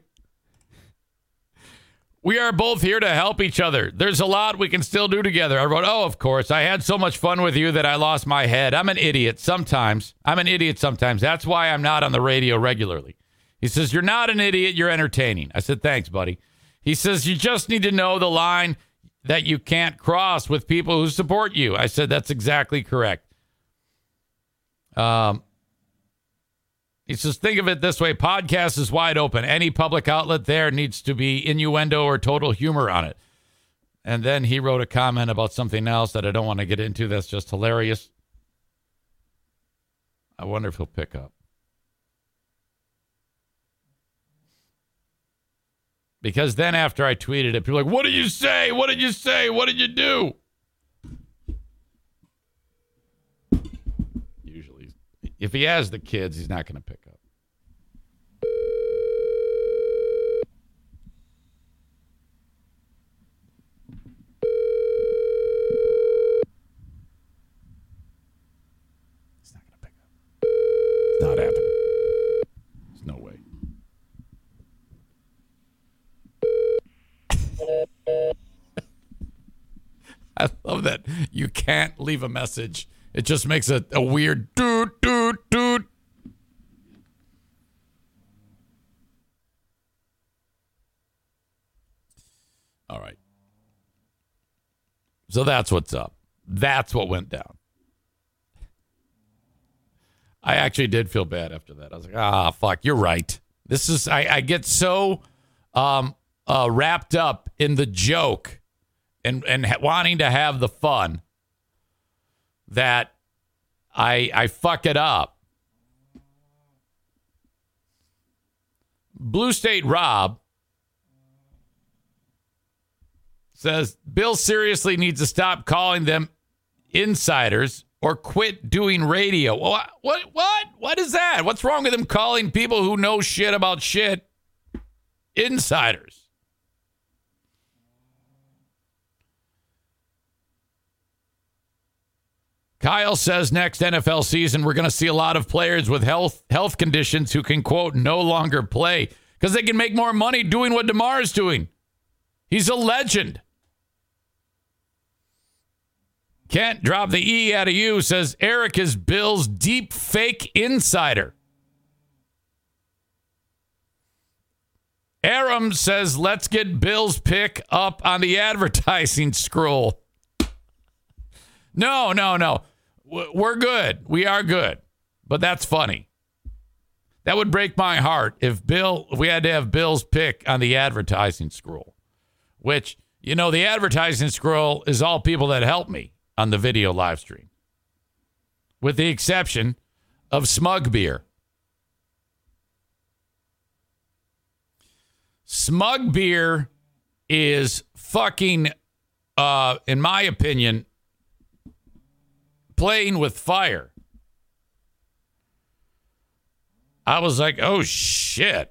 We are both here to help each other. There's a lot we can still do together. I wrote, Oh, of course. I had so much fun with you that I lost my head. I'm an idiot sometimes. I'm an idiot sometimes. That's why I'm not on the radio regularly. He says, You're not an idiot. You're entertaining. I said, Thanks, buddy. He says, You just need to know the line that you can't cross with people who support you. I said, That's exactly correct. Um, He says, think of it this way podcast is wide open. Any public outlet there needs to be innuendo or total humor on it. And then he wrote a comment about something else that I don't want to get into that's just hilarious. I wonder if he'll pick up. Because then after I tweeted it, people are like, what did you say? What did you say? What did you do? If he has the kids, he's not going to pick up. He's not going to pick up. It's not happening. There's no way. (laughs) I love that you can't leave a message. It just makes a, a weird doot doot doot. All right. So that's what's up. That's what went down. I actually did feel bad after that. I was like, ah, fuck, you're right. This is I, I get so um uh wrapped up in the joke and and wanting to have the fun that I I fuck it up. Blue State Rob says Bill seriously needs to stop calling them insiders or quit doing radio. What what what what is that? What's wrong with him calling people who know shit about shit insiders? Kyle says next NFL season we're going to see a lot of players with health health conditions who can quote no longer play because they can make more money doing what Damar is doing. He's a legend. Can't drop the E out of you says Eric is Bill's deep fake insider. Aram says let's get Bill's pick up on the advertising (laughs) scroll. No, no, no. We're good. We are good. But that's funny. That would break my heart if Bill, if we had to have Bill's pick on the advertising scroll, which, you know, the advertising scroll is all people that help me on the video live stream, with the exception of Smug Beer. Smug Beer is fucking, uh, in my opinion, playing with fire. I was like, oh shit.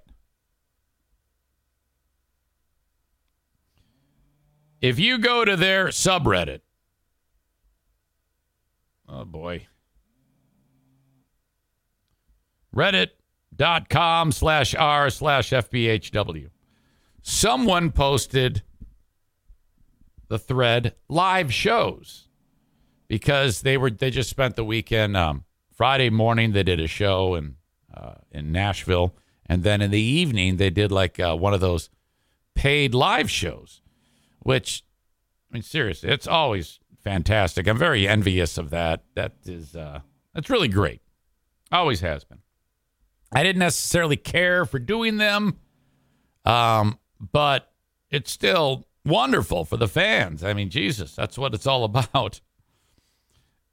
If you go to their subreddit, oh boy, reddit.com slash r slash FBHW, someone posted the thread live shows because they were they just spent the weekend um, Friday morning they did a show in uh, in Nashville. And then in the evening they did like uh, one of those paid live shows which I mean seriously it's always fantastic. I'm very envious of that. That is uh, that's really great. Always has been. I didn't necessarily care for doing them um, but it's still wonderful for the fans. I mean Jesus that's what it's all (laughs) about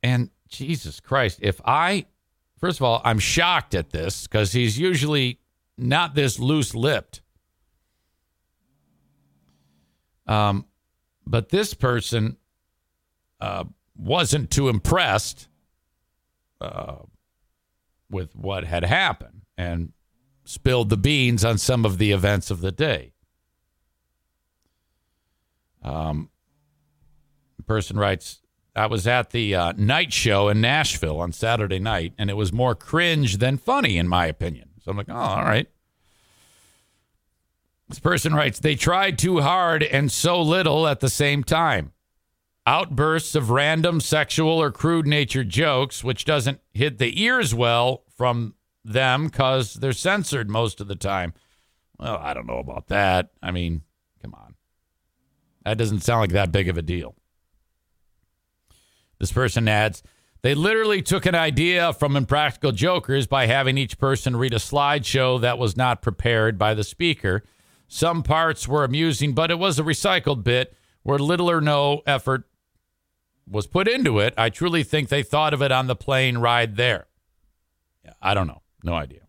and Jesus Christ, if I, first of all, I'm shocked at this because he's usually not this loose lipped. Um, but this person uh, wasn't too impressed uh, with what had happened and spilled the beans on some of the events of the day. Um, person writes, I was at the uh, night show in Nashville on Saturday night, and it was more cringe than funny, in my opinion. So I'm like, oh, all right. This person writes, they tried too hard and so little at the same time. Outbursts of random sexual or crude nature jokes, which doesn't hit the ears well from them because they're censored most of the time. Well, I don't know about that. I mean, come on. That doesn't sound like that big of a deal. This person adds, They literally took an idea from Impractical Jokers by having each person read a slideshow that was not prepared by the speaker. Some parts were amusing, but it was a recycled bit where little or no effort was put into it. I truly think they thought of it on the plane ride there. I don't know. No idea.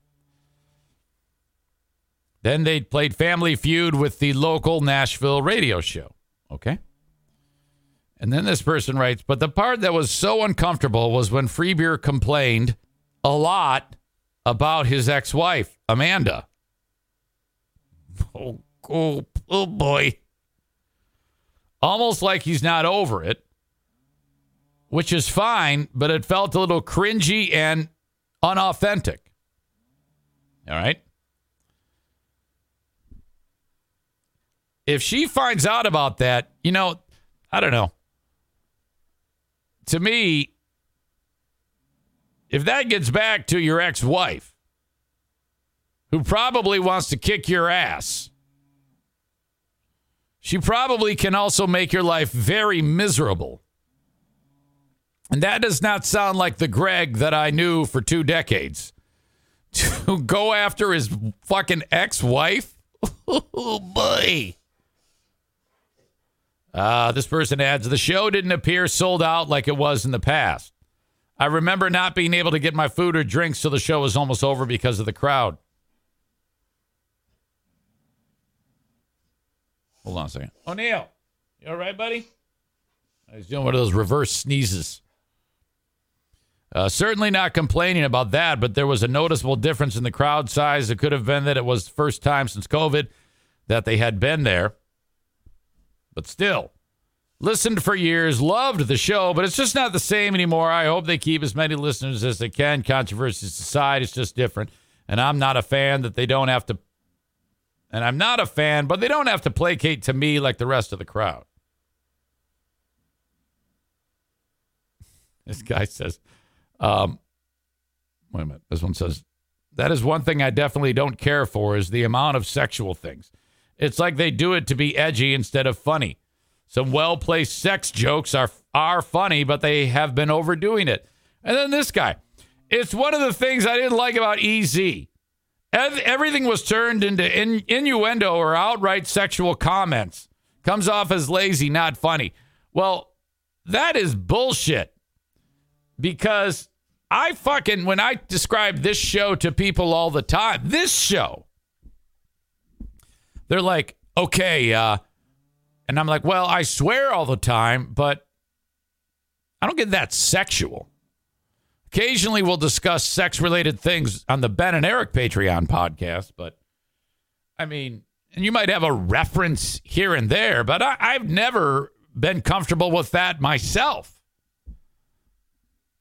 Then they played Family Feud with the local Nashville radio show. Okay. And then this person writes, but the part that was so uncomfortable was when Free Beer complained a lot about his ex wife, Amanda. Oh, oh, oh boy. Almost like he's not over it, which is fine, but it felt a little cringy and unauthentic. All right. If she finds out about that, you know, I don't know. To me, if that gets back to your ex wife, who probably wants to kick your ass, she probably can also make your life very miserable. And that does not sound like the Greg that I knew for two decades. (laughs) To go after his fucking ex wife? (laughs) Oh, boy. Uh, this person adds the show didn't appear sold out like it was in the past. I remember not being able to get my food or drinks so the show was almost over because of the crowd. Hold on a second. O'Neill, you all right, buddy? He's doing one of those reverse sneezes. Uh, certainly not complaining about that, but there was a noticeable difference in the crowd size. It could have been that it was the first time since COVID that they had been there. But still, listened for years, loved the show, but it's just not the same anymore. I hope they keep as many listeners as they can. Controversies aside, it's just different. And I'm not a fan that they don't have to, and I'm not a fan, but they don't have to placate to me like the rest of the crowd. This guy says, um, wait a minute. This one says, that is one thing I definitely don't care for is the amount of sexual things. It's like they do it to be edgy instead of funny. Some well placed sex jokes are are funny, but they have been overdoing it. And then this guy. It's one of the things I didn't like about EZ. Everything was turned into in, innuendo or outright sexual comments. Comes off as lazy, not funny. Well, that is bullshit. Because I fucking, when I describe this show to people all the time, this show, they're like, okay, uh, and I'm like, well, I swear all the time, but I don't get that sexual. Occasionally, we'll discuss sex related things on the Ben and Eric Patreon podcast, but I mean, and you might have a reference here and there, but I, I've never been comfortable with that myself.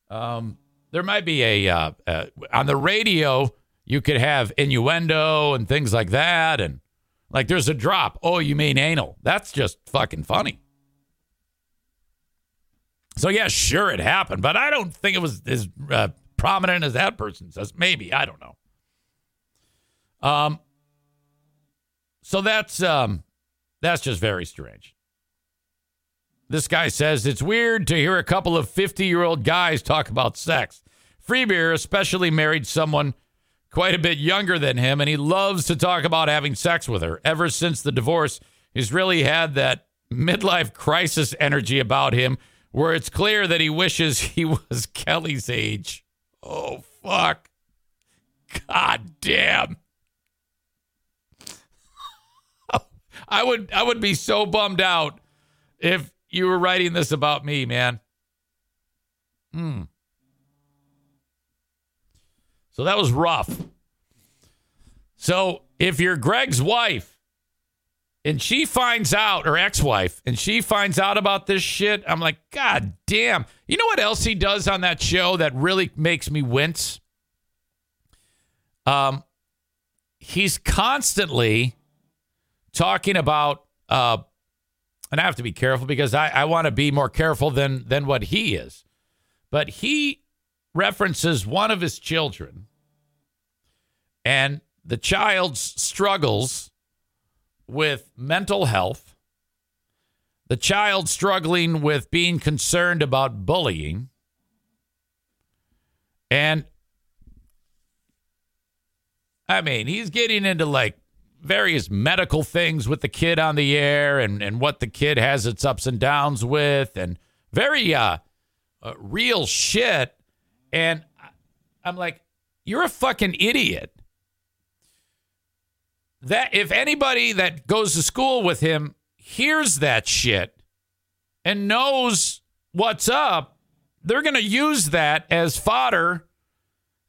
Um, there might be a uh, uh, on the radio. You could have innuendo and things like that, and like there's a drop. Oh, you mean anal? That's just fucking funny. So yeah, sure it happened, but I don't think it was as uh, prominent as that person says. Maybe I don't know. Um. So that's um, that's just very strange. This guy says it's weird to hear a couple of 50 year old guys talk about sex. Free Beer especially married someone quite a bit younger than him, and he loves to talk about having sex with her. Ever since the divorce, he's really had that midlife crisis energy about him where it's clear that he wishes he (laughs) was Kelly's age. Oh, fuck. God damn. (laughs) I would I would be so bummed out if you were writing this about me, man. Hmm. So that was rough. So if you're Greg's wife and she finds out, or ex wife, and she finds out about this shit, I'm like, God damn. You know what else he does on that show that really makes me wince? Um, he's constantly talking about, uh, and I have to be careful because I, I want to be more careful than than what he is. But he references one of his children and the child's struggles with mental health, the child struggling with being concerned about bullying, And I mean, he's getting into like various medical things with the kid on the air and, and what the kid has its ups and downs with and very uh, uh real shit. And I'm like, you're a fucking idiot. That if anybody that goes to school with him hears that shit and knows what's up, they're going to use that as fodder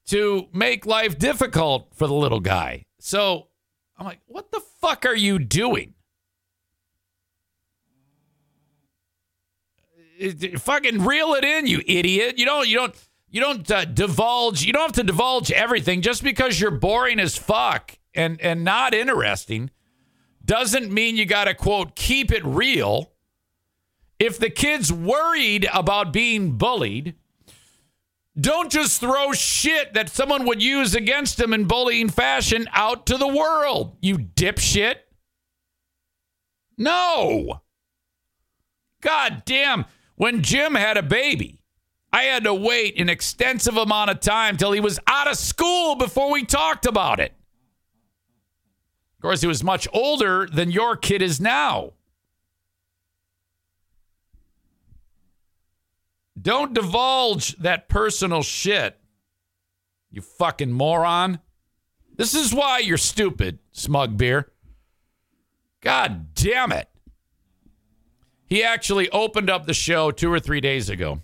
to make life difficult for the little guy. So I'm like, what the fuck are you doing? Fucking reel it in, you idiot. You don't, you don't, you don't uh, divulge. You don't have to divulge everything just because you're boring as fuck and and not interesting. Doesn't mean you got to quote keep it real. If the kid's worried about being bullied, don't just throw shit that someone would use against him in bullying fashion out to the world, you dipshit. No. God damn. When Jim had a baby, I had to wait an extensive amount of time till he was out of school before we talked about it. Of course, he was much older than your kid is now. Don't divulge that personal shit, you fucking moron. This is why you're stupid, smug beer. God damn it. He actually opened up the show two or three days ago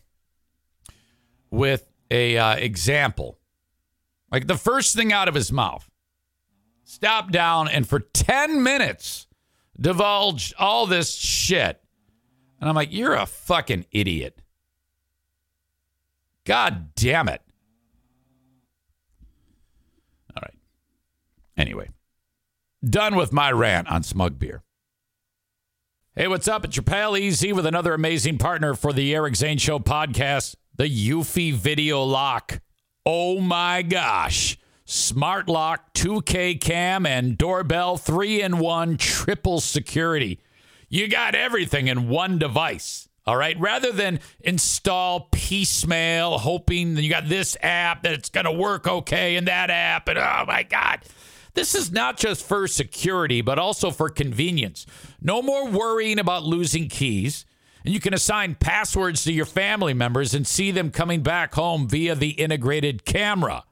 with a uh, example. Like the first thing out of his mouth. Stop down and for 10 minutes divulged all this shit. And I'm like, you're a fucking idiot. God damn it. All right. Anyway, done with my rant on smug beer. Hey, what's up? It's your pal Easy with another amazing partner for the Eric Zane Show podcast, the Eufy Video Lock. Oh my gosh. Smart Lock, 2K cam, and doorbell 3 in 1 triple security. You got everything in one device. All right. Rather than install piecemeal, hoping that you got this app that it's going to work okay and that app. And oh my God. This is not just for security, but also for convenience. No more worrying about losing keys. And you can assign passwords to your family members and see them coming back home via the integrated camera.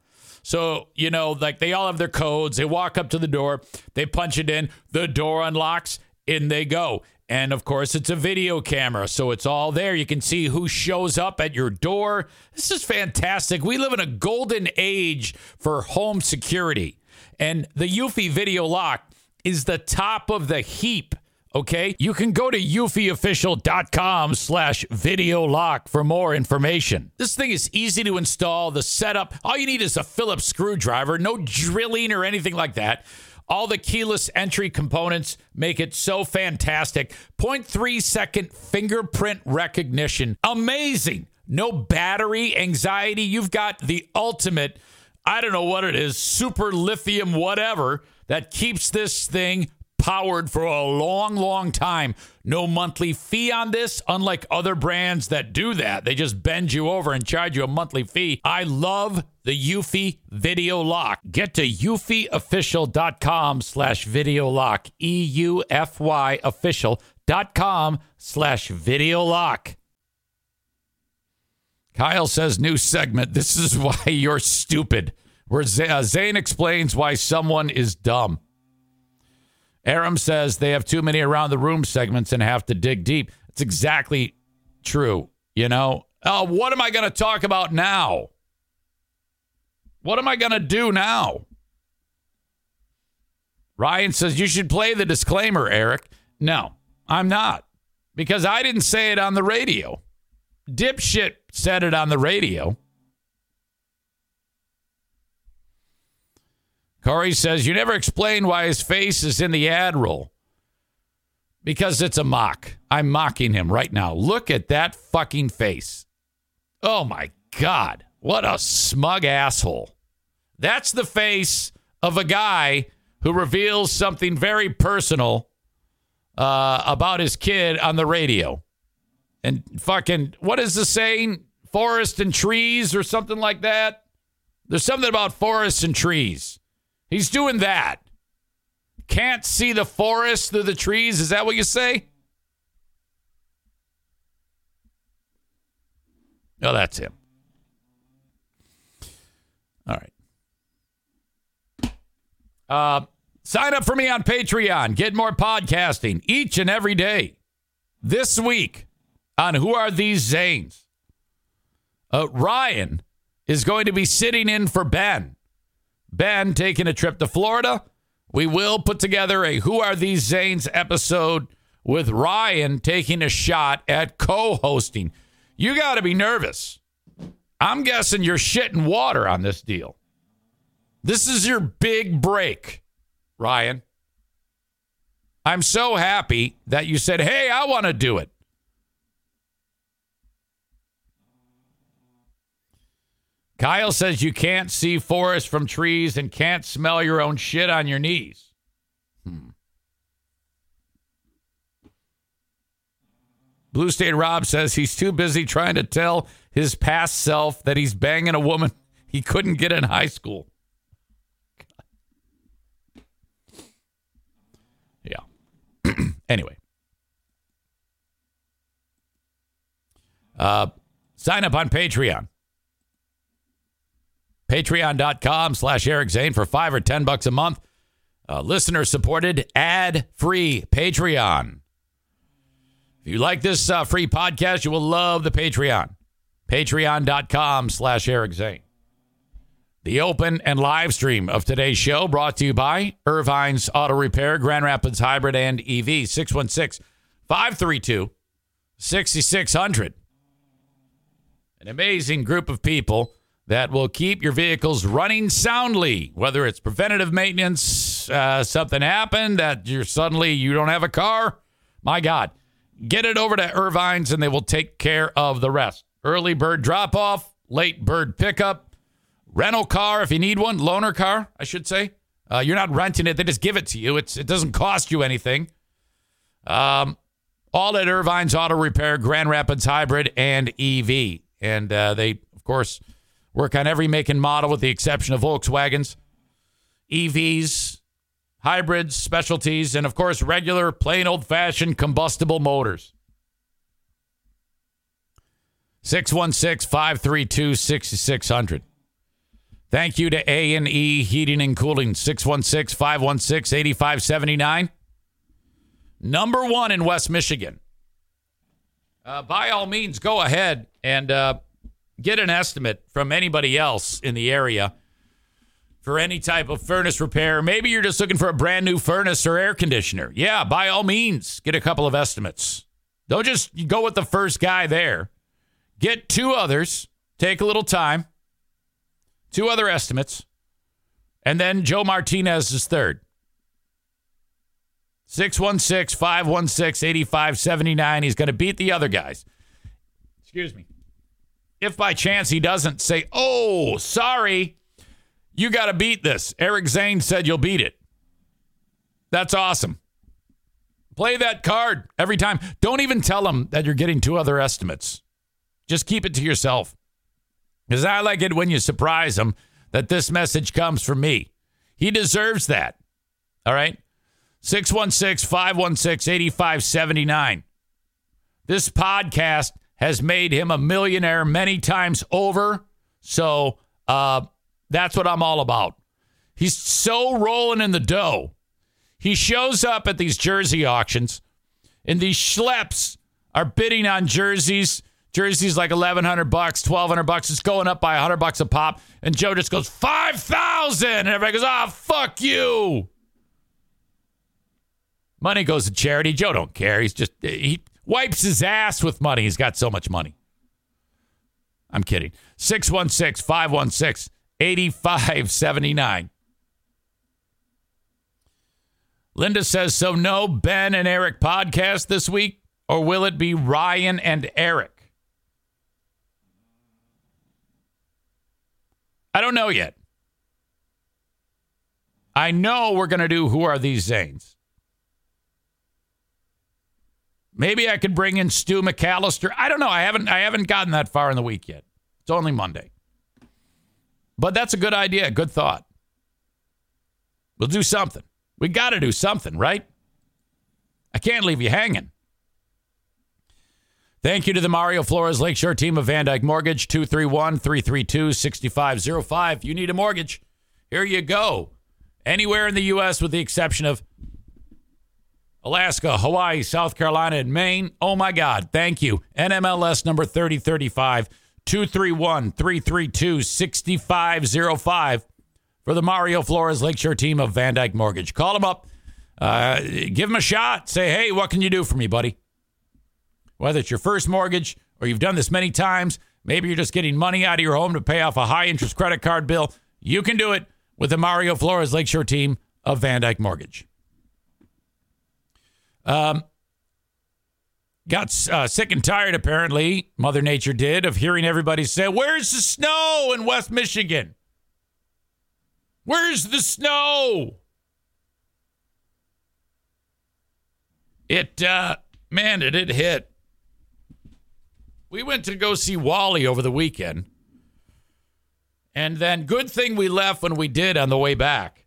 So, you know, like they all have their codes. They walk up to the door, they punch it in, the door unlocks, in they go. And of course, it's a video camera, so it's all there. You can see who shows up at your door. This is fantastic. We live in a golden age for home security. And the Eufy Video Lock is the top of the heap. Okay, you can go to eufyofficial.com slash video lock for more information. This thing is easy to install. The setup, all you need is a Phillips screwdriver, no drilling or anything like that. All the keyless entry components make it so fantastic. 0.3 second fingerprint recognition. Amazing. No battery anxiety. You've got the ultimate, I don't know what it is, super lithium, whatever, that keeps this thing powered for a long, long time. No monthly fee on this, unlike other brands that do that. They just bend you over and charge you a monthly fee. I love the Eufy Video Lock. Get to eufyofficial.com slash video lock. E-U-F-Y official.com slash video lock. Kyle says, new segment. This is (laughs) why you're stupid. Where uh, Zane explains why someone is dumb. Aram says they have too many around the room segments and have to dig deep. It's exactly true. You know, oh, what am I going to talk about now? What am I going to do now? Ryan says you should play the disclaimer, Eric. No, I'm not because I didn't say it on the radio. Dipshit said it on the radio. Corey says, You never explain why his face is in the ad roll. Because it's a mock. I'm mocking him right now. Look at that fucking face. Oh my God. What a smug asshole. That's the face of a guy who reveals something very personal uh, about his kid on the radio. And fucking, what is the saying? Forest and trees or something like that? There's something about forests and trees. He's doing that. Can't see the forest through the trees. Is that what you say? Oh, that's him. All right. Uh, sign up for me on Patreon. Get more podcasting each and every day. This week on Who Are These Zanes? Uh, Ryan is going to be sitting in for Ben. Ben taking a trip to Florida. We will put together a Who Are These Zanes episode with Ryan taking a shot at co hosting. You got to be nervous. I'm guessing you're shitting water on this deal. This is your big break, Ryan. I'm so happy that you said, hey, I want to do it. Kyle says you can't see forest from trees and can't smell your own shit on your knees. Hmm. Blue State Rob says he's too busy trying to tell his past self that he's banging a woman (laughs) he couldn't get in high school. Yeah. (clears throat) anyway. Uh, sign up on Patreon. Patreon.com slash Eric Zane for five or ten bucks a month. Uh, listener supported, ad free Patreon. If you like this uh, free podcast, you will love the Patreon. Patreon.com slash Eric Zane. The open and live stream of today's show brought to you by Ervine's Auto Repair, Grand Rapids Hybrid and EV, 616 532 6600. An amazing group of people that will keep your vehicles running soundly, whether it's preventative maintenance, uh, something happened that you're suddenly you don't have a car. My God, get it over to Ervine's and they will take care of the rest. Early bird drop off, late bird pickup, rental car if you need one, loaner car, I should say. Uh, you're not renting it; they just give it to you. It's it doesn't cost you anything. Um, all at Ervine's Auto Repair, Grand Rapids Hybrid and EV, and uh, they of course Work on every make and model with the exception of Volkswagens, EVs, hybrids, specialties, and of course, regular, plain old fashioned combustible motors. 616 532 6600. Thank you to A&E Heating and Cooling 616 516 8579. Number 1 in West Michigan. Uh, by all means go ahead and uh, get an estimate from anybody else in the area for any type of furnace repair. Maybe you're just looking for a brand new furnace or air conditioner. Yeah, by all means, get a couple of estimates. Don't just go with the first guy there. Get two others, take a little time, two other estimates, and then Joe Martinez is third. 616 516 8579. He's going to beat the other guys. Excuse me if by chance he doesn't say, oh, sorry, you got to beat this. Eric Zane said you'll beat it. That's awesome. Play that card every time. Don't even tell him that you're getting two other estimates. Just keep it to yourself. Because I like it when you surprise him that this message comes from me. He deserves that. All right? 616 516 8579. This podcast has made him a millionaire many times over. So uh, that's what I'm all about. He's so rolling in the dough. He shows up at these jersey auctions, and these schleps are bidding on jerseys. Jerseys like eleven hundred bucks, twelve hundred bucks. It's going up by hundred bucks a pop, and Joe just goes five thousand, and everybody goes, "Ah, oh, fuck you." Money goes to charity. Joe don't care. He's just he wipes his ass with money. He's got so much money. I'm kidding. 616 516 8579. Linda says, So no Ben and Eric podcast this week, or will it be Ryan and Eric? I don't know yet. I know we're going to do Who Are These Zanes? Maybe I could bring in Stu McAllister. I don't know. I haven't I haven't gotten that far in the week yet. It's only Monday. But that's a good idea, good thought. We'll do something. We got to do something, right? I can't leave you hanging. Thank you to the Mario Flores Lakeshore team of Van Dyke Mortgage, 231 332 6505. You need a mortgage. Here you go. Anywhere in the U.S., with the exception of Alaska, Hawaii, South Carolina, and Maine. Oh my God. Thank you. NMLS number 3035 231 332 6505 for the Mario Flores Lakeshore team of Van Dyke Mortgage. Call them up. Uh, give them a shot. Say, hey, what can you do for me, buddy? Whether it's your first mortgage or you've done this many times, maybe you're just getting money out of your home to pay off a high interest credit card bill, you can do it with the Mario Flores Lakeshore team of Van Dyke Mortgage. Um, got uh, sick and tired, apparently, Mother Nature did, of hearing everybody say, Where's the snow in West Michigan? Where's the snow? It, uh, man, did it hit. We went to go see Wally over the weekend. And then, good thing we left when we did on the way back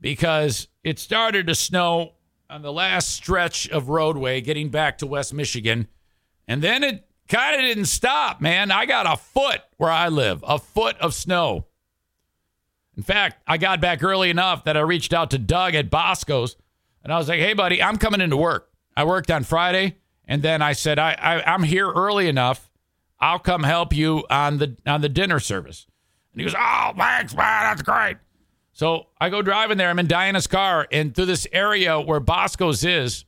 because it started to snow on the last stretch of roadway getting back to West Michigan. And then it kind of didn't stop, man. I got a foot where I live, a foot of snow. In fact, I got back early enough that I reached out to Doug at Bosco's and I was like, hey, buddy, I'm coming into work. I worked on Friday. And then I said, I, I, I'm here early enough. I'll come help you on the on the dinner service. And he goes, Oh, thanks, man. That's great. So I go driving there. I'm in Diana's car, and through this area where Bosco's is,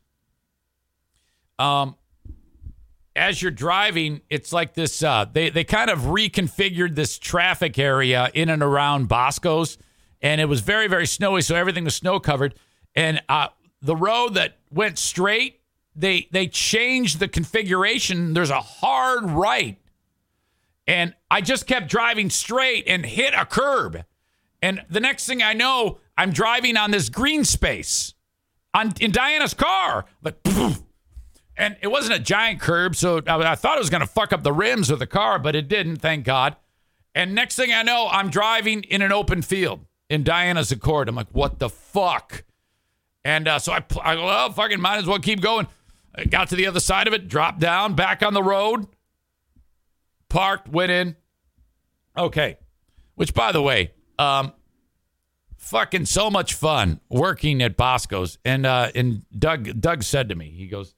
um, as you're driving, it's like this. Uh, they they kind of reconfigured this traffic area in and around Bosco's, and it was very very snowy, so everything was snow covered. And uh, the road that went straight, they they changed the configuration. There's a hard right, and I just kept driving straight and hit a curb. And the next thing I know, I'm driving on this green space on in Diana's car, like. And it wasn't a giant curb, so I, I thought it was going to fuck up the rims of the car, but it didn't, thank God. And next thing I know, I'm driving in an open field in Diana's Accord. I'm like, what the fuck? And uh, so I, I go, well, fucking might as well keep going. I got to the other side of it, dropped down, back on the road, parked, went in. Okay. Which, by the way, um, fucking so much fun working at Bosco's. And uh, and Doug Doug said to me, he goes,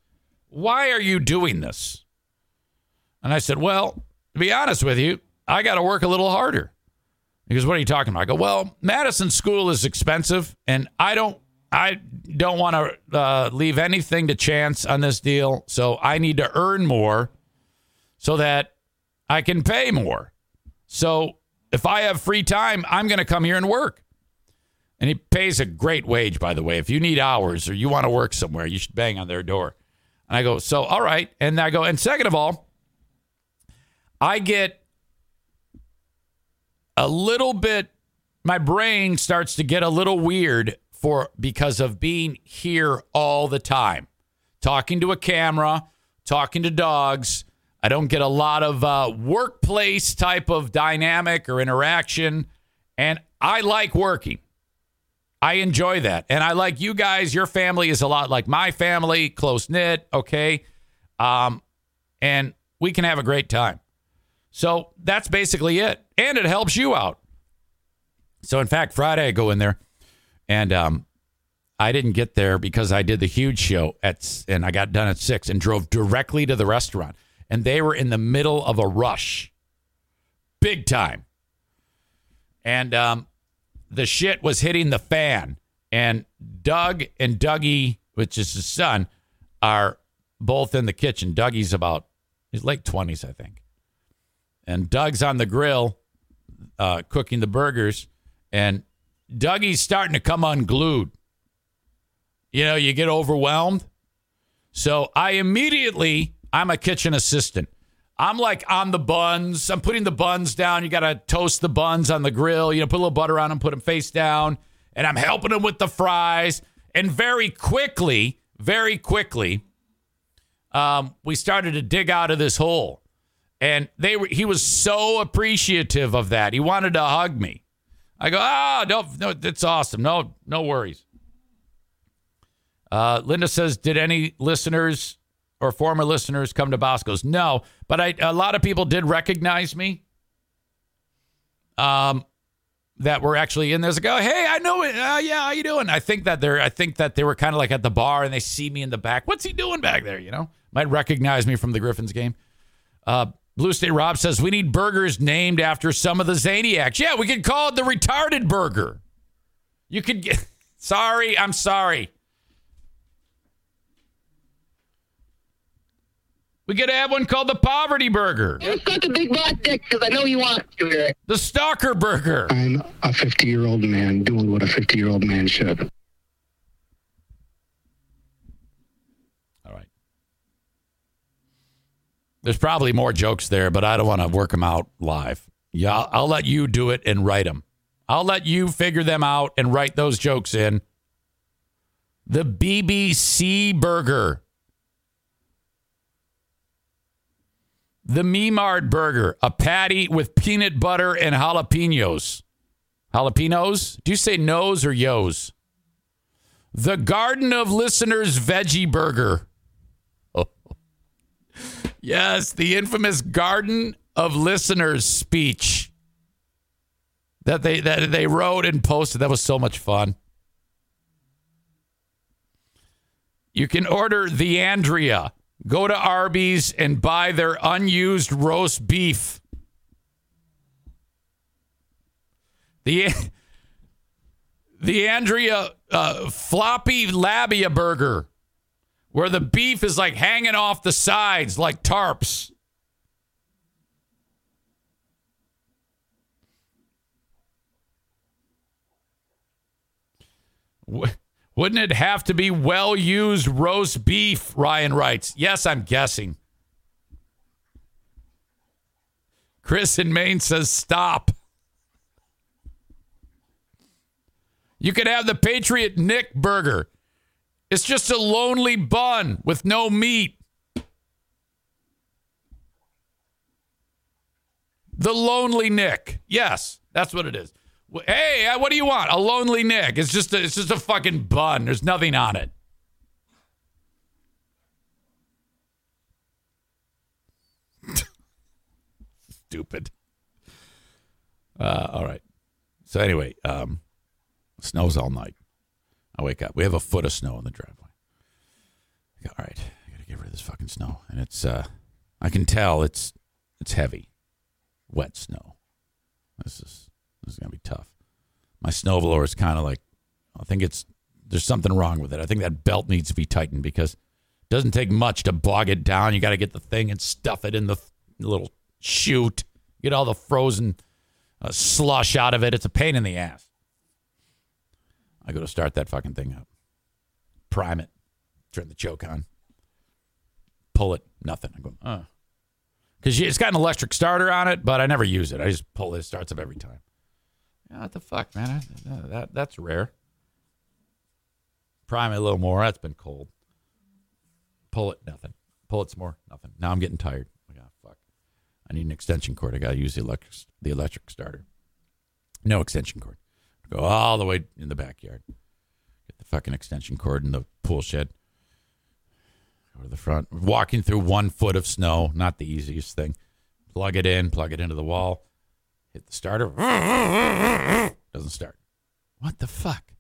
"Why are you doing this?" And I said, "Well, to be honest with you, I got to work a little harder." He goes, "What are you talking about?" I go, "Well, Madison School is expensive, and I don't I don't want to uh, leave anything to chance on this deal. So I need to earn more so that I can pay more. So if I have free time, I'm going to come here and work. And he pays a great wage, by the way. If you need hours or you want to work somewhere, you should bang on their door. And I go, so, all right. And I go, and second of all, I get a little bit, my brain starts to get a little weird for because of being here all the time, talking to a camera, talking to dogs. I don't get a lot of uh, workplace type of dynamic or interaction, and I like working. I enjoy that, and I like you guys. Your family is a lot like my family, close knit. Okay, um, and we can have a great time. So that's basically it, and it helps you out. So in fact, Friday I go in there and um, I didn't get there because I did the huge show at, and I got done at six and drove directly to the restaurant. And they were in the middle of a rush, big time. And um, the shit was hitting the fan. And Doug and Dougie, which is his son, are both in the kitchen. Dougie's about, he's late 20s, I think. And Doug's on the grill uh, cooking the burgers. And Dougie's starting to come unglued. You know, you get overwhelmed. So I immediately, I'm a kitchen assistant. I'm like on the buns. I'm putting the buns down. You got to toast the buns on the grill. You know, put a little butter on them, put them face down. And I'm helping them with the fries. And very quickly, very quickly, um, we started to dig out of this hole. And they were, he was so appreciative of that. He wanted to hug me. I go, ah, no, no, that's awesome. No, no worries. Uh, Linda says, did any listeners or former listeners come to Bosco's? No, but I, a lot of people did recognize me. Um, that were actually in there. They go, hey, I know it. Uh, yeah, how you doing? I think that they're. I think that they were kind of like at the bar and they see me in the back. What's he doing back there? You know, might recognize me from the Griffins game. Uh, Blue State Rob says we need burgers named after some of the Zaniacs. Yeah, we could call it the retarded burger. You could get. (laughs) Sorry, I'm sorry. We could have one called the Poverty Burger. Let's suck a big black dick because I know you want to. The Stalker Burger. I'm a 50 year old man doing what a 50 year old man should. All right. There's probably more jokes there, but I don't want to work them out live. Yeah, I'll, I'll let you do it and write them. I'll let you figure them out and write those jokes in. The BBC Burger. The Memard Burger, a patty with peanut butter and jalapenos. Jalapenos? Do you say nose or yos? The Garden of Listeners Veggie Burger. Oh. (laughs) Yes, the infamous Garden of Listeners speech that they that they wrote and posted. That was so much fun. You can order the Andrea Go to Arby's and buy their unused roast beef. The the Andrea uh, floppy labia burger, where the beef is like hanging off the sides like tarps. What? Wouldn't it have to be well used roast beef? Ryan writes. Yes, I'm guessing. Chris in Maine says stop. You could have the Patriot Nick burger. It's just a lonely bun with no meat. The Lonely Nick. Yes, that's what it is. Hey, uh, what do you want? A lonely Nick. It's just a, it's just a fucking bun. There's nothing on it. (laughs) Stupid. Uh, all right. So anyway, um, snows all night. I wake up. We have a foot of snow in the driveway. All right, I gotta get rid of this fucking snow, and it's uh, I can tell it's it's heavy, wet snow. This is this is gonna be tough. My snowblower is kind of like, I think it's there's something wrong with it. I think that belt needs to be tightened because it doesn't take much to bog it down. You got to get the thing and stuff it in the little chute, get all the frozen uh, slush out of it. It's a pain in the ass. I go to start that fucking thing up, prime it, turn the choke on, pull it, nothing. I go, uh. Because it's got an electric starter on it, but I never use it. I just pull it, it starts up every time. Yeah, what the fuck, man? I, that that's rare. Prime it a little more. That's been cold. Pull it, nothing. Pull it some more, nothing. Now I'm getting tired. Oh, fuck. I need an extension cord. I got to use the electric the electric starter. No extension cord. Go all the way in the backyard. Get the fucking extension cord in the pool shed. Go to the front. Walking through one foot of snow, not the easiest thing. Plug it in, plug it into the wall Hit the starter. (laughs) Doesn't start. What the fuck?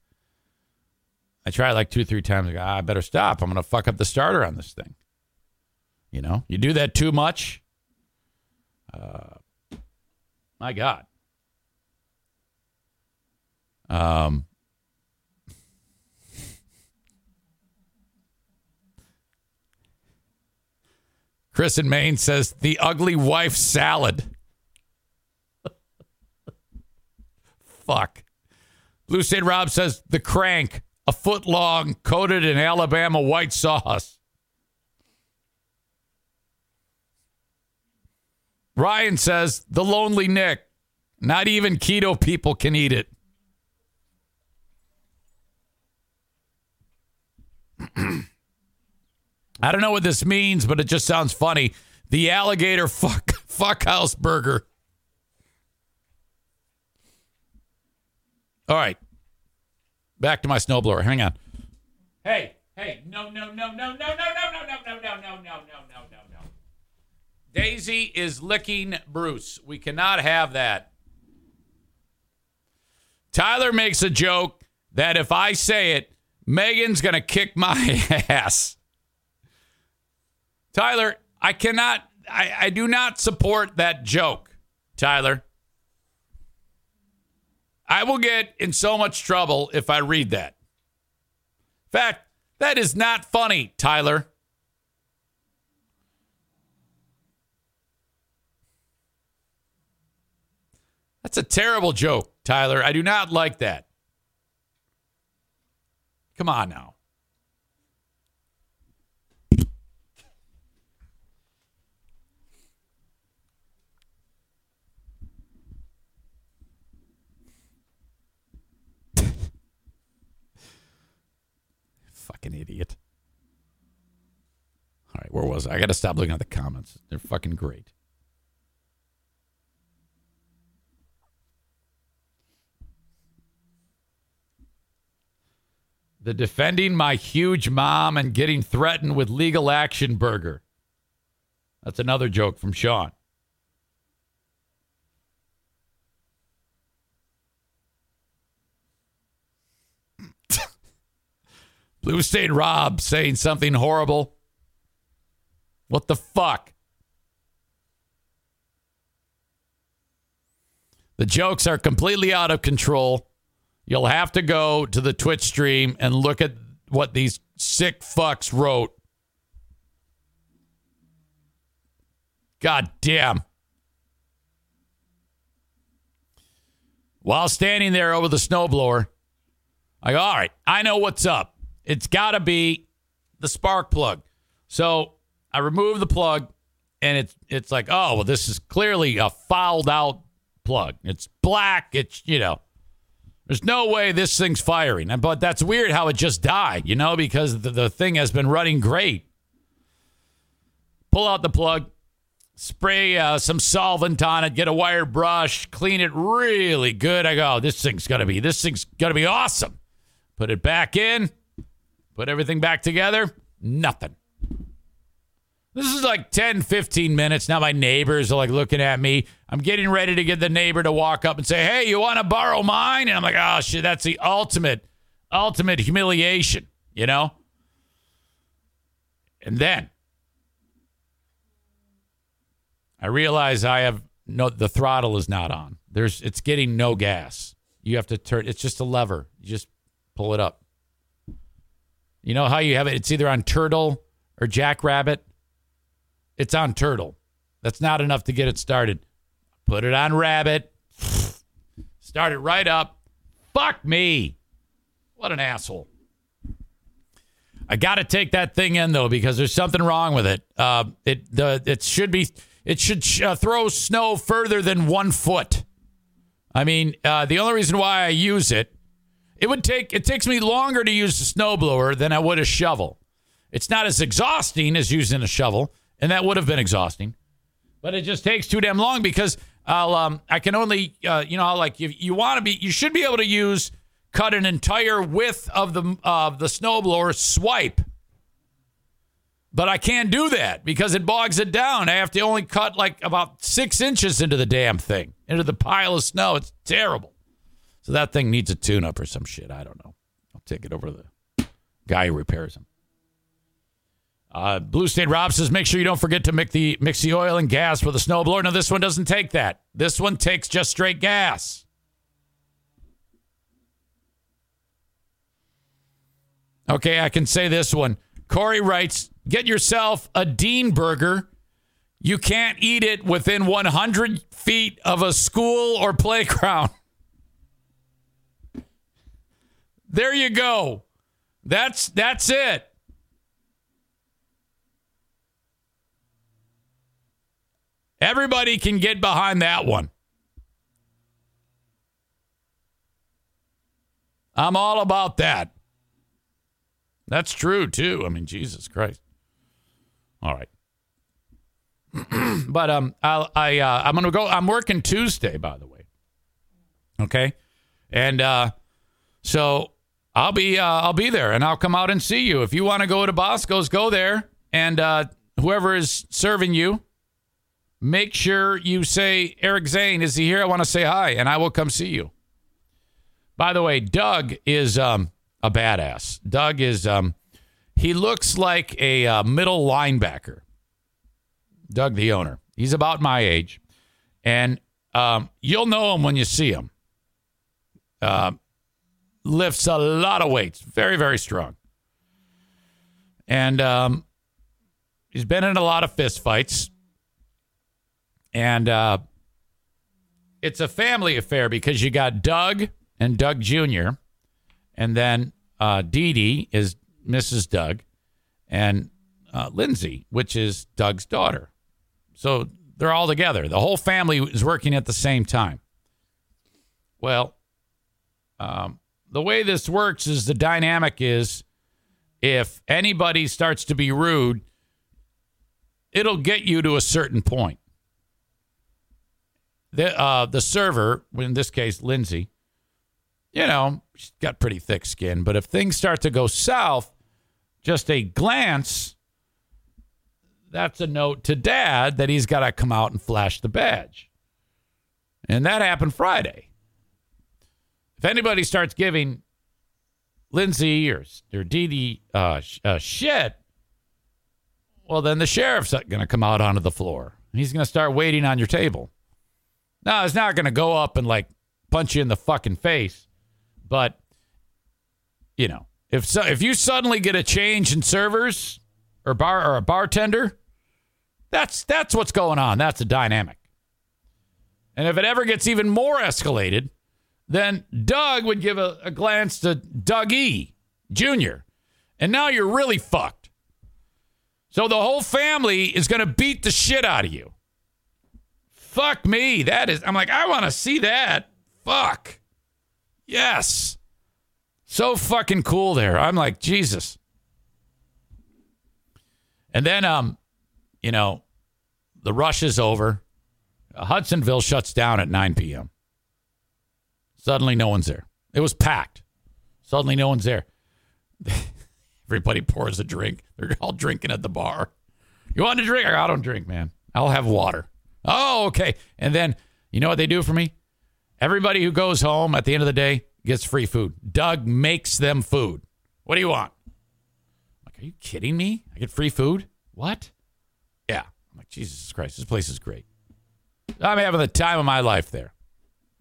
I try like two, three times. I, go, ah, I better stop. I'm going to fuck up the starter on this thing. You know, you do that too much. Uh, my God. Um, (laughs) Chris in Maine says the ugly wife salad. Fuck. State Rob says the crank, a foot long, coated in Alabama white sauce. Ryan says the lonely Nick. Not even keto people can eat it. (clears throat) I don't know what this means, but it just sounds funny. The alligator fuck (laughs) Fuckhouse burger. All right. Back to my snowblower. Hang on. Hey, hey, no, no, no, no, no, no, no, no, no, no, no, no, no, no, no, no, no. Daisy is licking Bruce. We cannot have that. Tyler makes a joke that if I say it, Megan's going to kick my ass. Tyler, I cannot, I, I do not support that joke, Tyler. I will get in so much trouble if I read that. In fact, that is not funny, Tyler. That's a terrible joke, Tyler. I do not like that. Come on now. Fucking idiot. All right, where was I? I got to stop looking at the comments. They're fucking great. The defending my huge mom and getting threatened with legal action burger. That's another joke from Sean. Blue State Rob saying something horrible. What the fuck? The jokes are completely out of control. You'll have to go to the Twitch stream and look at what these sick fucks wrote. God damn. While standing there over the snowblower, I go, all right, I know what's up. It's got to be the spark plug. So I remove the plug, and it's it's like, oh well, this is clearly a fouled out plug. It's black. It's you know, there's no way this thing's firing. But that's weird how it just died. You know, because the, the thing has been running great. Pull out the plug, spray uh, some solvent on it, get a wire brush, clean it really good. I go, oh, this thing's gonna be this thing's gonna be awesome. Put it back in. Put everything back together. Nothing. This is like 10, 15 minutes. Now my neighbors are like looking at me. I'm getting ready to get the neighbor to walk up and say, Hey, you want to borrow mine? And I'm like, Oh, shit, that's the ultimate, ultimate humiliation, you know? And then I realize I have no, the throttle is not on. There's, it's getting no gas. You have to turn, it's just a lever. You just pull it up. You know how you have it? It's either on turtle or jackrabbit. It's on turtle. That's not enough to get it started. Put it on rabbit. Start it right up. Fuck me. What an asshole. I got to take that thing in though because there's something wrong with it. Uh, it the it should be it should uh, throw snow further than one foot. I mean, uh, the only reason why I use it it would take it takes me longer to use a snowblower than I would a shovel. It's not as exhausting as using a shovel, and that would have been exhausting. But it just takes too damn long because I'll um I can only uh, you know like you, you want to be you should be able to use cut an entire width of the of uh, the snowblower swipe. But I can't do that because it bogs it down. I have to only cut like about six inches into the damn thing, into the pile of snow. It's terrible. So that thing needs a tune up or some shit. I don't know. I'll take it over to the guy who repairs them. Uh, Blue State Rob says, make sure you don't forget to mix the mix the oil and gas with a snowblower. No, this one doesn't take that. This one takes just straight gas. Okay, I can say this one. Corey writes, get yourself a Dean burger. You can't eat it within 100 feet of a school or playground. (laughs) There you go. That's that's it. Everybody can get behind that one. I'm all about that. That's true too. I mean, Jesus Christ. All right. (clears throat) but um, I'll, I uh, I'm gonna go. I'm working Tuesday, by the way. Okay, and uh, so I'll be uh, I'll be there, and I'll come out and see you. If you want to go to Bosco's, go there, and uh, whoever is serving you, make sure you say Eric Zane is he here? I want to say hi, and I will come see you. By the way, Doug is um, a badass. Doug is um, he looks like a uh, middle linebacker. Doug, the owner, he's about my age, and um, you'll know him when you see him. Lifts a lot of weights, very very strong, and um, he's been in a lot of fist fights, and uh, it's a family affair because you got Doug and Doug Jr. And then uh, Dee Dee is Mrs. Doug, and uh, Lindsay, which is Doug's daughter. So they're all together. The whole family is working at the same time. Well, um, the way this works is the dynamic is if anybody starts to be rude, it'll get you to a certain point. The, uh, the server, in this case, Lindsay, you know, she's got pretty thick skin. But if things start to go south, just a glance, that's a note to dad that he's got to come out and flash the badge. And that happened Friday. If anybody starts giving Lindsay or, or Dee Dee uh, uh, shit, well, then the sheriff's going to come out onto the floor. He's going to start waiting on your table. Now, it's not going to go up and like punch you in the fucking face. But you know, if so, if you suddenly get a change in servers or bar or a bartender, that's that's what's going on. That's a dynamic. And if it ever gets even more escalated, then Doug would give a, a glance to Doug E. Jr. And now you're really fucked. So the whole family is going to beat the shit out of you. Fuck me. That is, I'm like, I want to see that. Fuck. Yes. So fucking cool there. I'm like, Jesus. And then, um, you know, the rush is over. Hudsonville shuts down at 9 p.m. Suddenly, no one's there. It was packed. Suddenly, no one's there. (laughs) Everybody pours a drink. They're all drinking at the bar. You want a drink? I don't drink, man. I'll have water. Oh, okay. And then, you know what they do for me? Everybody who goes home at the end of the day gets free food. Doug makes them food. What do you want? I'm like, are you kidding me? I get free food? What? Yeah. I'm like, Jesus Christ, this place is great. I'm having the time of my life there.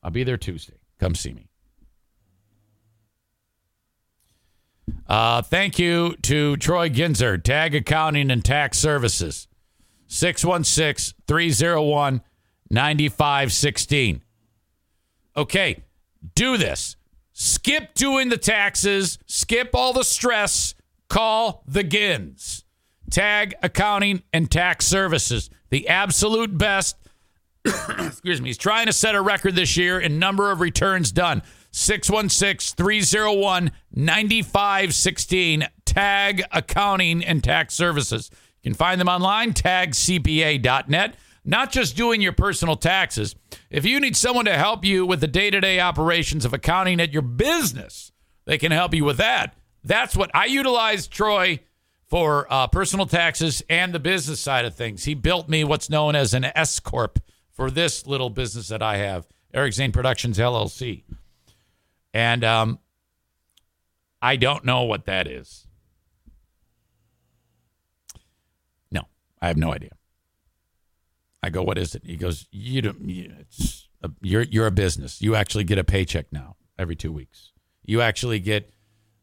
I'll be there Tuesday. Come see me. Uh, thank you to Troy Ginzer, Tag Accounting and Tax Services, 616 301 9516. Okay, do this. Skip doing the taxes, skip all the stress, call the Gins. Tag Accounting and Tax Services, the absolute best. (coughs) Excuse me. He's trying to set a record this year in number of returns done. 616 301 9516. Tag Accounting and Tax Services. You can find them online, tagcpa.net not just doing your personal taxes. If you need someone to help you with the day to day operations of accounting at your business, they can help you with that. That's what I utilize Troy for uh, personal taxes and the business side of things. He built me what's known as an S Corp for this little business that I have, Eric Zane Productions LLC. And um, I don't know what that is. No, I have no idea. I go, what is it? He goes, you don't. It's a, you're you're a business. You actually get a paycheck now every two weeks. You actually get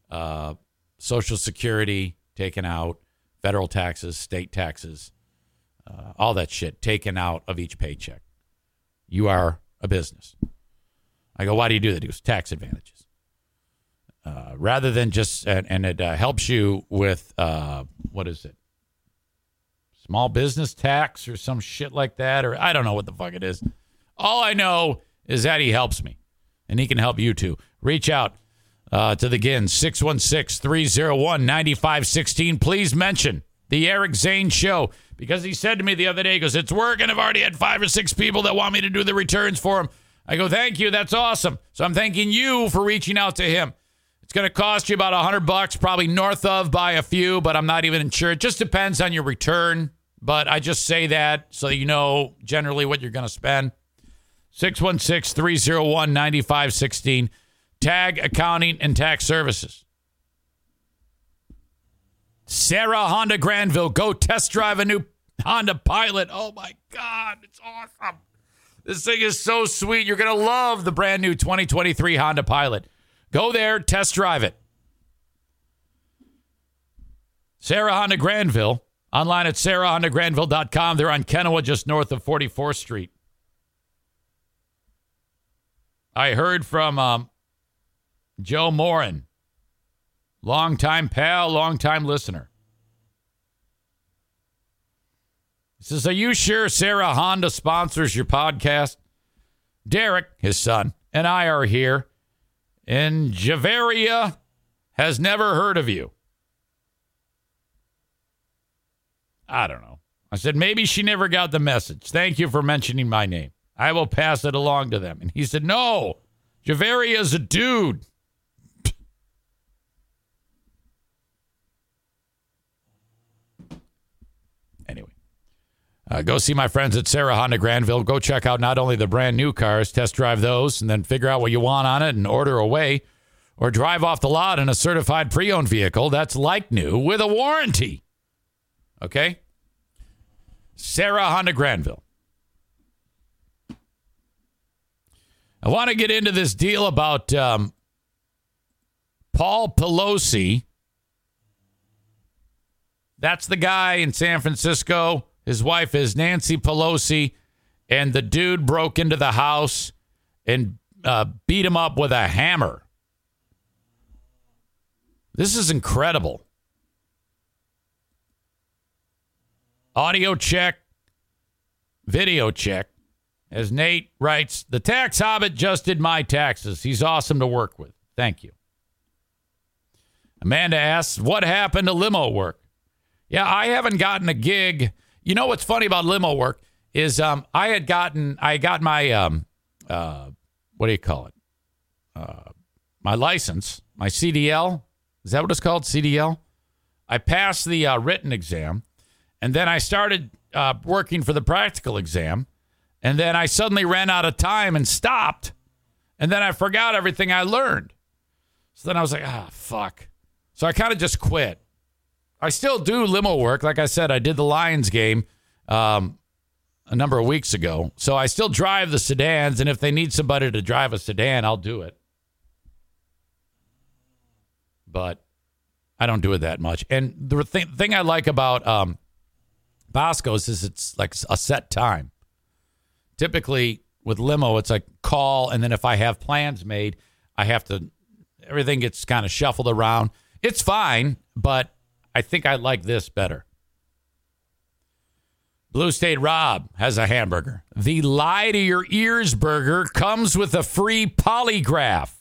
uh, Social Security taken out, federal taxes, state taxes, uh, all that shit taken out of each paycheck. You are a business. I go, why do you do that? He goes, tax advantages. Uh, rather than just, and, and it uh, helps you with, uh, what is it? small business tax or some shit like that, or I don't know what the fuck it is. All I know is that he helps me, and he can help you too. Reach out uh, to the GIN 616 301 9516. Please mention the Eric Zane Show. Because he said to me the other day, he goes, It's working. I've already had five or six people that want me to do the returns for him. I go, Thank you. That's awesome. So I'm thanking you for reaching out to him. It's going to cost you about a hundred bucks, probably north of by a few, but I'm not even sure. It just depends on your return. But I just say that so that you know generally what you're going to spend. 616 301 9516. Tag Accounting and Tax Services. Sarah Honda Grandville, go test drive a new Honda Pilot. Oh my God, it's awesome. This thing is so sweet. You're going to love the brand new 2023 Honda Pilot. Go there, test drive it. Sarah Honda Grandville, online at sarahhondagranville.com. They're on Kenowa, just north of 44th Street. I heard from um, Joe Morin, longtime pal, longtime listener. He says, Are you sure Sarah Honda sponsors your podcast? Derek, his son, and I are here, and Javaria has never heard of you. I don't know. I said, maybe she never got the message. Thank you for mentioning my name. I will pass it along to them. And he said, No, Javaria is a dude. Anyway, uh, go see my friends at Sarah Honda Grandville. Go check out not only the brand new cars, test drive those, and then figure out what you want on it and order away, or drive off the lot in a certified pre owned vehicle that's like new with a warranty. Okay? Sarah Honda Grandville. I want to get into this deal about um, Paul Pelosi. That's the guy in San Francisco. His wife is Nancy Pelosi, and the dude broke into the house and uh, beat him up with a hammer. This is incredible. Audio check, video check. As Nate writes, the tax hobbit just did my taxes. He's awesome to work with. Thank you. Amanda asks, what happened to limo work? Yeah, I haven't gotten a gig. You know what's funny about limo work is um, I had gotten, I got my, um, uh, what do you call it? Uh, my license, my CDL. Is that what it's called? CDL? I passed the uh, written exam and then I started uh, working for the practical exam. And then I suddenly ran out of time and stopped. And then I forgot everything I learned. So then I was like, ah, fuck. So I kind of just quit. I still do limo work. Like I said, I did the Lions game um, a number of weeks ago. So I still drive the sedans. And if they need somebody to drive a sedan, I'll do it. But I don't do it that much. And the th- thing I like about um, Bosco's is it's like a set time. Typically with limo, it's like call, and then if I have plans made, I have to. Everything gets kind of shuffled around. It's fine, but I think I like this better. Blue State Rob has a hamburger. The lie to your ears burger comes with a free polygraph.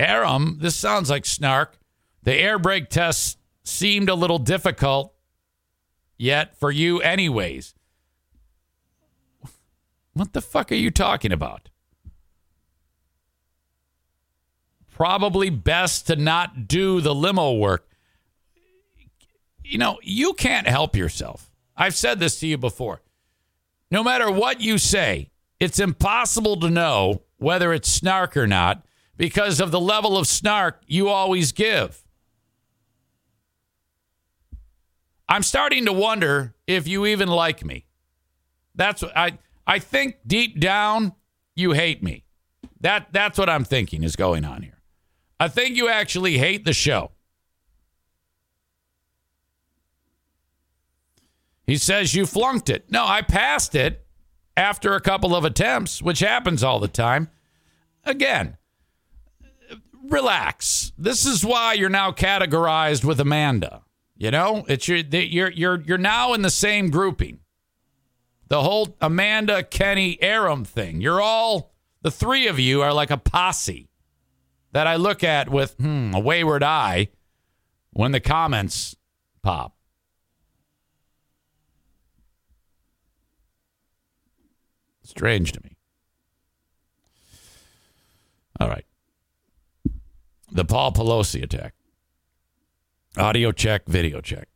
Aram, this sounds like snark. The air brake test seemed a little difficult, yet for you, anyways. What the fuck are you talking about? Probably best to not do the limo work. You know, you can't help yourself. I've said this to you before. No matter what you say, it's impossible to know whether it's snark or not because of the level of snark you always give. I'm starting to wonder if you even like me. That's what I I think deep down you hate me. That that's what I'm thinking is going on here. I think you actually hate the show. He says you flunked it. No, I passed it after a couple of attempts, which happens all the time. Again, relax. This is why you're now categorized with Amanda. You know, it's your you're you're you're now in the same grouping. The whole Amanda Kenny Aram thing. You're all the three of you are like a posse. That I look at with hmm, a wayward eye when the comments pop. Strange to me. All right. The Paul Pelosi attack. Audio check, video check.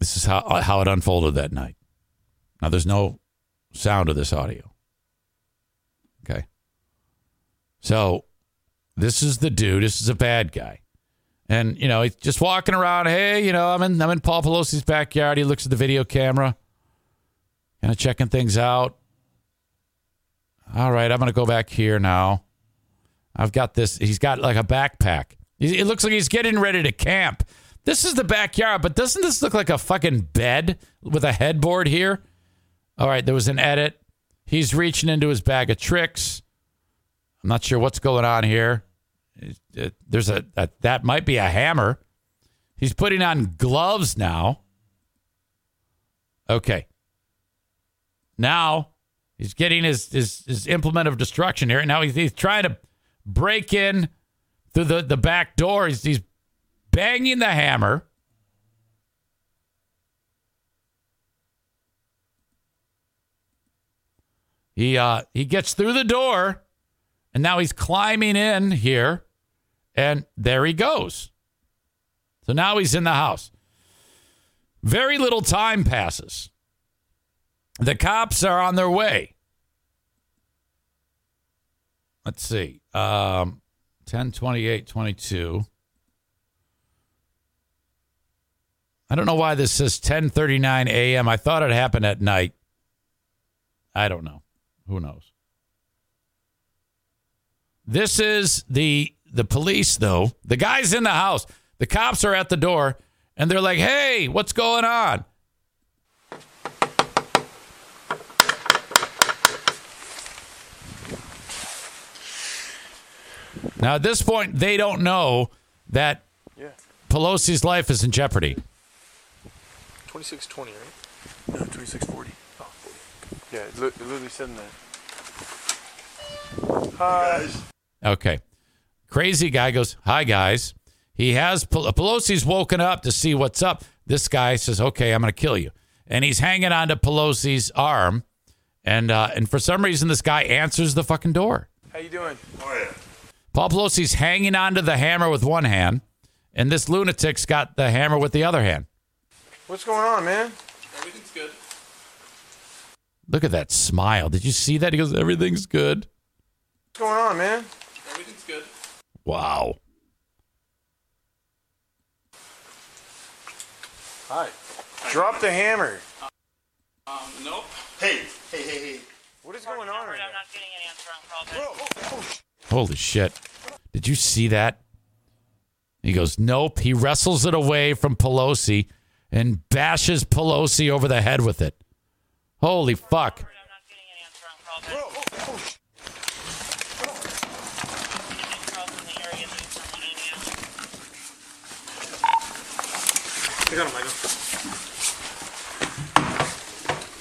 This is how how it unfolded that night. Now there's no sound of this audio. Okay. So this is the dude. This is a bad guy. And, you know, he's just walking around. Hey, you know, I'm in I'm in Paul Pelosi's backyard. He looks at the video camera, kind of checking things out. All right, I'm gonna go back here now. I've got this. He's got like a backpack. It looks like he's getting ready to camp. This is the backyard, but doesn't this look like a fucking bed with a headboard here? All right, there was an edit. He's reaching into his bag of tricks. I'm not sure what's going on here. There's a, a that might be a hammer. He's putting on gloves now. Okay. Now he's getting his, his, his implement of destruction here. Now he's, he's trying to break in through the, the back door. He's, he's banging the hammer. He uh he gets through the door and now he's climbing in here and there he goes. So now he's in the house. Very little time passes. The cops are on their way. Let's see. Um 10 28 22. I don't know why this says 10:39 a.m. I thought it happened at night. I don't know. Who knows? This is the the police though. The guy's in the house. The cops are at the door and they're like, "Hey, what's going on?" Now at this point they don't know that Yeah. Pelosi's life is in jeopardy. 2620, right? No, 2640. Oh, 40. Yeah, it, literally said in that. Hi. Okay. Crazy guy goes, Hi, guys. He has Pelosi's woken up to see what's up. This guy says, Okay, I'm going to kill you. And he's hanging onto Pelosi's arm. And, uh, and for some reason, this guy answers the fucking door. How you doing? Oh, yeah. Paul Pelosi's hanging onto the hammer with one hand, and this lunatic's got the hammer with the other hand. What's going on, man? Everything's good. Look at that smile. Did you see that? He goes, Everything's good. What's going on, man? Everything's good. Wow. Hi. Drop the hammer. Um, nope. Hey, hey, hey, hey. What is going on right now? Holy shit. Did you see that? He goes, Nope. He wrestles it away from Pelosi and bashes Pelosi over the head with it. Holy fuck. I got him, I got him.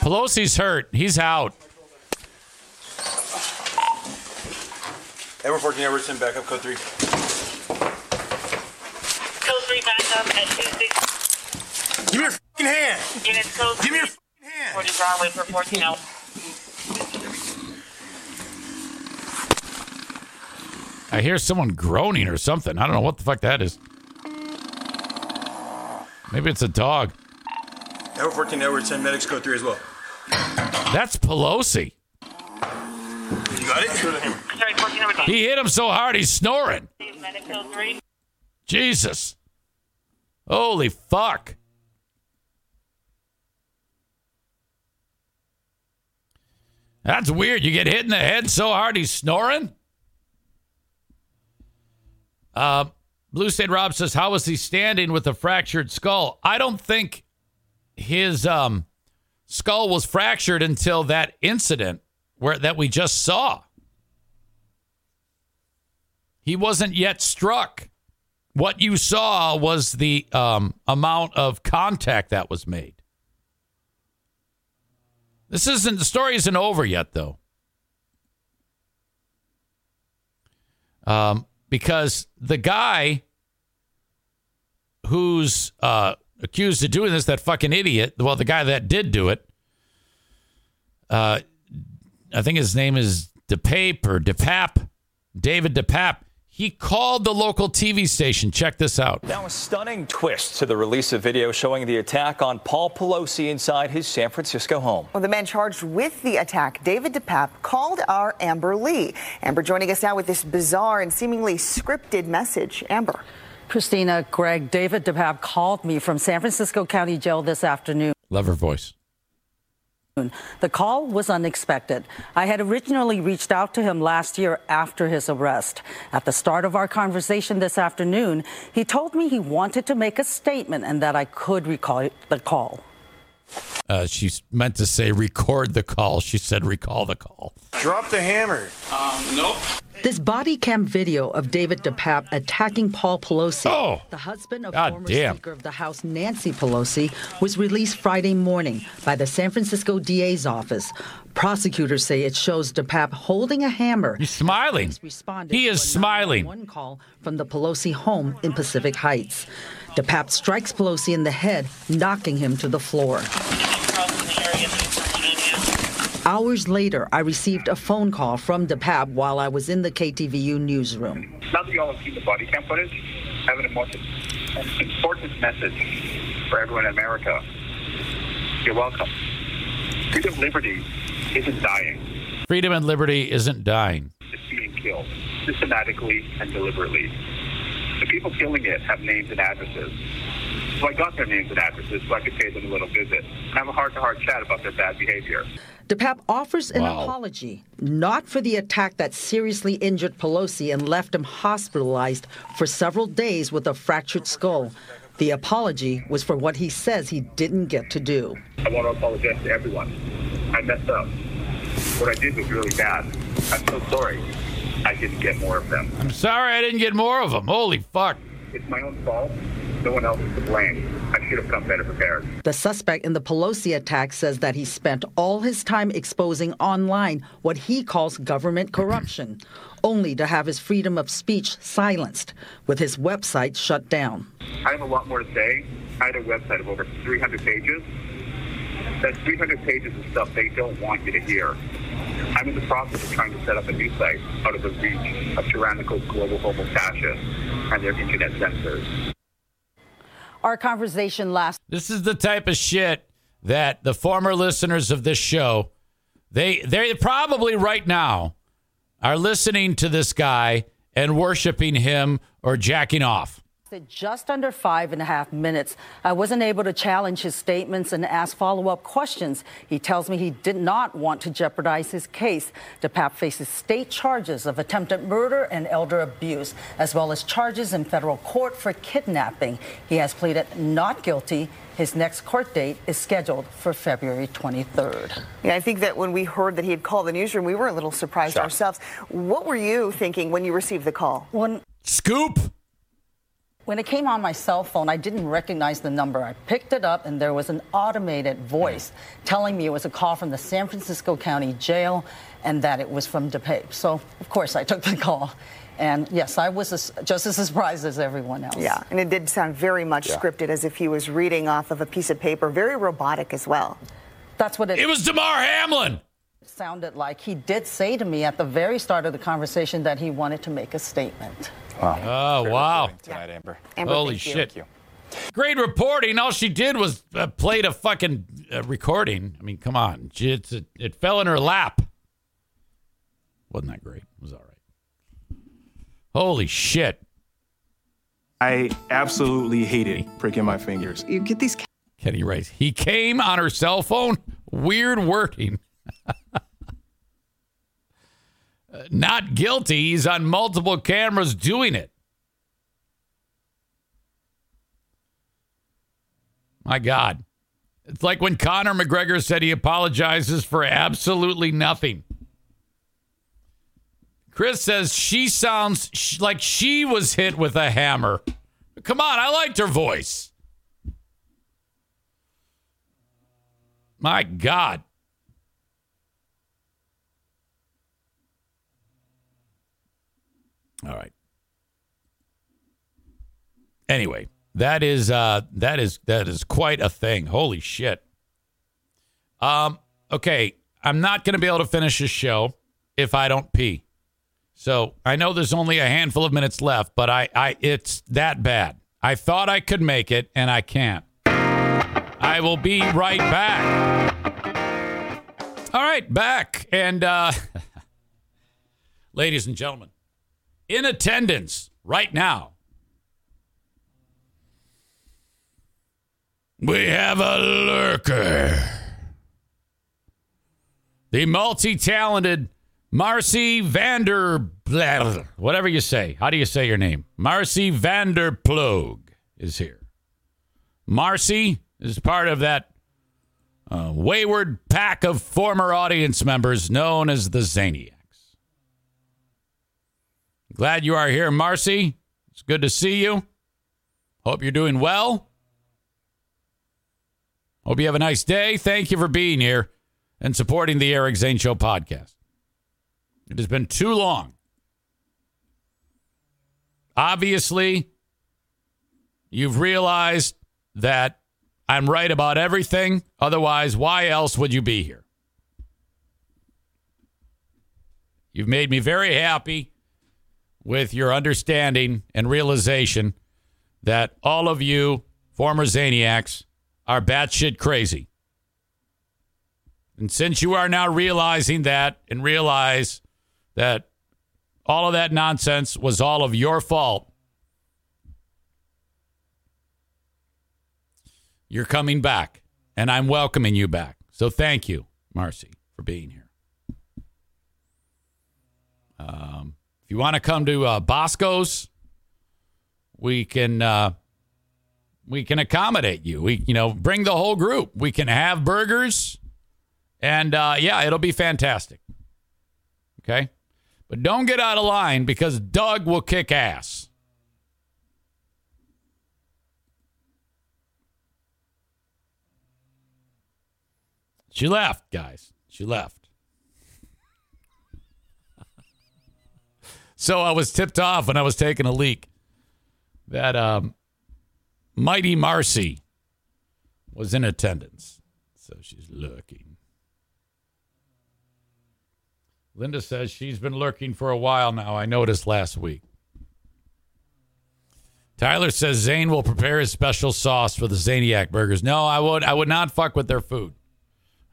Pelosi's hurt. He's out. Edward 14 Everton, backup code 3. Code 3 backup at 26. Give me your fucking hand! Units code Give me your 3. 40 Broadway for 14 hours. I hear someone groaning or something. I don't know what the fuck that is. Maybe it's a dog. Edward 14 Everton, medics code 3 as well. That's Pelosi. You got it? Sorry, 14 over He hit him so hard he's snoring. Medic code 3. Jesus. Holy fuck. That's weird. You get hit in the head so hard he's snoring? Uh, Blue State Rob says, How was he standing with a fractured skull? I don't think his um, skull was fractured until that incident where that we just saw. He wasn't yet struck. What you saw was the um, amount of contact that was made. This isn't the story isn't over yet, though. Um, because the guy who's uh, accused of doing this, that fucking idiot, well, the guy that did do it, uh, I think his name is DePape or DePap, David DePap. He called the local TV station. Check this out. Now, a stunning twist to the release of video showing the attack on Paul Pelosi inside his San Francisco home. Well, the man charged with the attack, David DePape, called our Amber Lee. Amber joining us now with this bizarre and seemingly scripted message. Amber. Christina, Greg, David DePape called me from San Francisco County Jail this afternoon. Love her voice. The call was unexpected. I had originally reached out to him last year after his arrest. At the start of our conversation this afternoon, he told me he wanted to make a statement and that I could recall the call. Uh, she meant to say record the call. She said recall the call. Drop the hammer. Um, nope. This body cam video of David DePape attacking Paul Pelosi, Oh. the husband of God former damn. Speaker of the House Nancy Pelosi, was released Friday morning by the San Francisco DA's office. Prosecutors say it shows DePape holding a hammer. He's smiling. He is smiling. 911 call from the Pelosi home in Pacific Heights. DePape strikes Pelosi in the head, knocking him to the floor. Hours later, I received a phone call from DePape while I was in the KTVU newsroom. Now that you all have seen the body cam footage, I have an important, an important message for everyone in America. You're welcome. Freedom of liberty isn't dying. Freedom and liberty isn't dying. It's being killed systematically and deliberately. The people killing it have names and addresses. So I got their names and addresses so I could pay them a little visit and have a heart-to-heart chat about their bad behavior. DePape offers an Wow. apology, not for the attack that seriously injured Pelosi and left him hospitalized for several days with a fractured skull. The apology was for what he says he didn't get to do. I want to apologize to everyone. I messed up. What I did was really bad. I'm so sorry. I didn't get more of them. I'm sorry I didn't get more of them. Holy fuck. It's my own fault. No one else is to blame. I should have come better prepared. The suspect in the Pelosi attack says that he spent all his time exposing online what he calls government corruption, only to have his freedom of speech silenced, with his website shut down. I have a lot more to say. I had a website of over 300 pages. That's 300 pages of stuff they don't want you to hear. I'm in the process of trying to set up a new site out of the reach of tyrannical global homo fascists and their internet censors. Our conversation last This is the type of shit that the former listeners of this show, they they probably right now are listening to this guy and worshiping him or jacking off. Lasted just under five and a half minutes. I wasn't able to challenge his statements and ask follow up questions. He tells me he did not want to jeopardize his case. DePape faces state charges of attempted murder and elder abuse, as well as charges in federal court for kidnapping. He has pleaded not guilty. His next court date is scheduled for February 23rd. Yeah, I think that when we heard that he had called the newsroom, we were a little surprised ourselves. What were you thinking when you received the call? When Scoop. When it came on my cell phone, I didn't recognize the number. I picked it up, and there was an automated voice telling me it was a call from the San Francisco County Jail and that it was from DePape. So, of course, I took the call. And yes, I was as, just as surprised as everyone else. Yeah, and it did sound very much Yeah. scripted, as if he was reading off of a piece of paper, very robotic as well. That's what it It was Damar Hamlin. Sounded like. He did say to me at the very start of the conversation that he wanted to make a statement. Oh, wow. Tonight, Amber. Amber, Holy thank shit. Thank Great reporting. All she did was uh, played a fucking uh, recording. I mean, come on. She, it's, it, it fell in her lap. Wasn't that great? It was all right. Holy shit. I absolutely hated pricking my fingers. You get these. Kenny Rice. He came on her cell phone. Weird wording. (laughs) Not guilty. He's on multiple cameras doing it. My God. It's like when Conor McGregor said he apologizes for absolutely nothing. Chris says she sounds sh- like she was hit with a hammer. Come on, I liked her voice. My God. All right. Anyway, that is uh that is that is quite a thing. Holy shit. Um okay, I'm not going to be able to finish this show if I don't pee. So, I know there's only a handful of minutes left, but I I it's that bad. I thought I could make it and I can't. I will be right back. All right, back. And uh (laughs) ladies and gentlemen, in attendance right now We have a lurker. The multi talented Marcy Vander, whatever you say. How do you say your name? Marcy Vanderploeg is here. Marcy is part of that uh, wayward pack of former audience members known as the Zaniacs. Glad you are here, Marcy. It's good to see you. Hope you're doing well. Hope you have a nice day. Thank you for being here and supporting the Eric Zane Show podcast. It has been too long. Obviously, you've realized that I'm right about everything. Otherwise, why else would you be here? You've made me very happy with your understanding and realization that all of you former Zaniacs are batshit crazy. And since you are now realizing that and realize that all of that nonsense was all of your fault, you're coming back. And I'm welcoming you back. So thank you, Marcy, for being here. Um, you want to come to uh, Bosco's, we can. Uh, we can accommodate you. We, you know, bring the whole group. We can have burgers, and uh, yeah, it'll be fantastic. Okay, but don't get out of line because Doug will kick ass. She left, guys. She left. So I was tipped off when I was taking a leak that um, Mighty Marcy was in attendance. So she's lurking. Linda says she's been lurking for a while now. I noticed last week. Tyler says Zane will prepare his special sauce for the Zaniac burgers. No, I would I would not fuck with their food.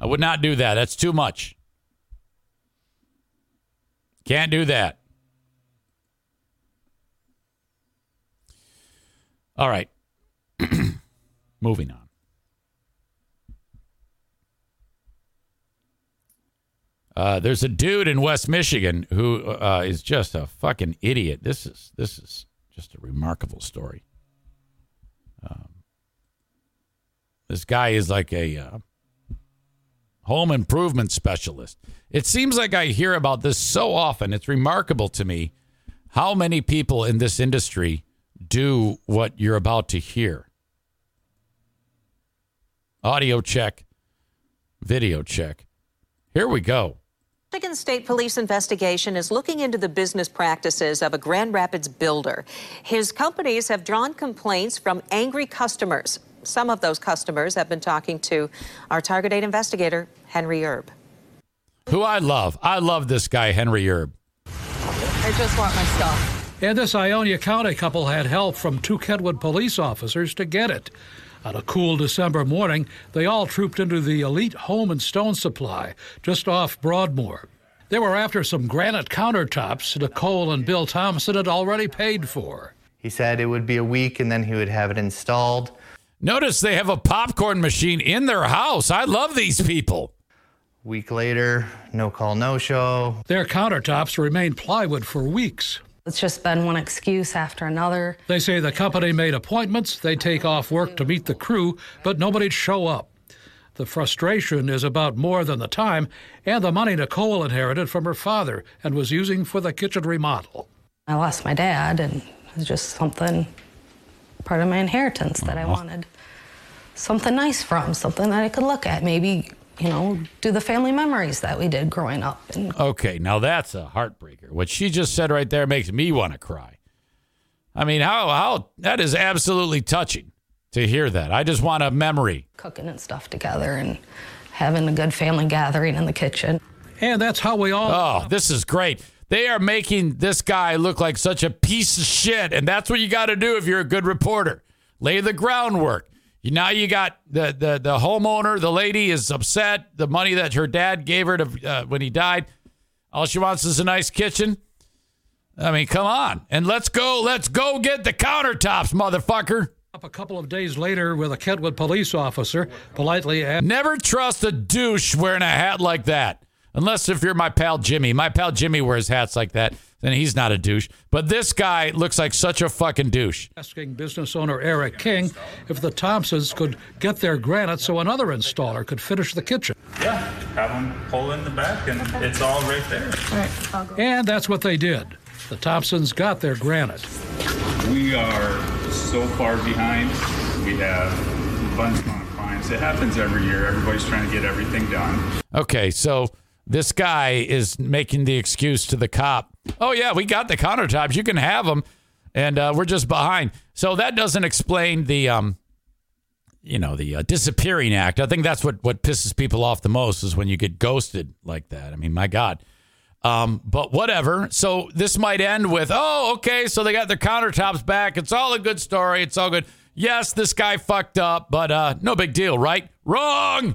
I would not do that. That's too much. Can't do that. All right. (clears throat) Moving on. Uh, there's a dude in West Michigan who uh, is just a fucking idiot. This is this is just a remarkable story. Um, this guy is like a uh, home improvement specialist. It seems like I hear about this so often. It's remarkable to me how many people in this industry do what you're about to hear. Audio check, video check. Here we go. Michigan State Police investigation is looking into the business practices of a Grand Rapids builder. His companies have drawn complaints from angry customers. Some of those customers have been talking to our Target 8 investigator, Henry Erb. Who I love. I love this guy, Henry Erb. I just want my stuff. And this Ionia County couple had help from two Kentwood police officers to get it. On a cool December morning, they all trooped into the Elite Home and Stone Supply just off Broadmoor. They were after some granite countertops Nicole and Bill Thompson had already paid for. He said it would be a week and then he would have it installed. Notice they have a popcorn machine in their house. I love these people. Week later, no call, no show. Their countertops remained plywood for weeks. It's just been one excuse after another. They say the company made appointments, they take off work to meet the crew, but nobody'd show up. The frustration is about more than the time and the money Nicole inherited from her father and was using for the kitchen remodel. I lost my dad, and it was just something part of my inheritance that I uh-huh. wanted something nice from, something that I could look at, maybe you know, do the family memories that we did growing up. And Okay, now that's a heartbreaker. What she just said right there makes me want to cry. I mean, how how that is absolutely touching to hear that. I just want a memory. Cooking and stuff together and having a good family gathering in the kitchen. And that's how we all. Oh, this is great. They are making this guy look like such a piece of shit, and that's what you got to do if you're a good reporter. Lay the groundwork. You, now you got the, the the homeowner. The lady is upset. The money that her dad gave her to uh, when he died. All she wants is a nice kitchen. I mean, come on, and let's go. Let's go get the countertops, motherfucker. Up a couple of days later with a Kentwood police officer politely asked. Never trust a douche wearing a hat like that. Unless if you're my pal Jimmy. My pal Jimmy wears hats like that, then he's not a douche. But this guy looks like such a fucking douche. Asking business owner Eric King if the Thompsons could get their granite so another installer could finish the kitchen. Yeah, have them pull in the back, and it's all right there. And that's what they did. The Thompsons got their granite. We are so far behind. We have a bunch of clients. It happens every year. Everybody's trying to get everything done. Okay, so this guy is making the excuse to the cop. Oh yeah, we got the countertops. You can have them, and uh, we're just behind. So that doesn't explain the, um, you know, the uh, disappearing act. I think that's what what pisses people off the most is when you get ghosted like that. I mean, my God. Um, but whatever. So this might end with, oh, okay, so they got their countertops back. It's all a good story. It's all good. Yes, this guy fucked up, but uh, no big deal, right? Wrong.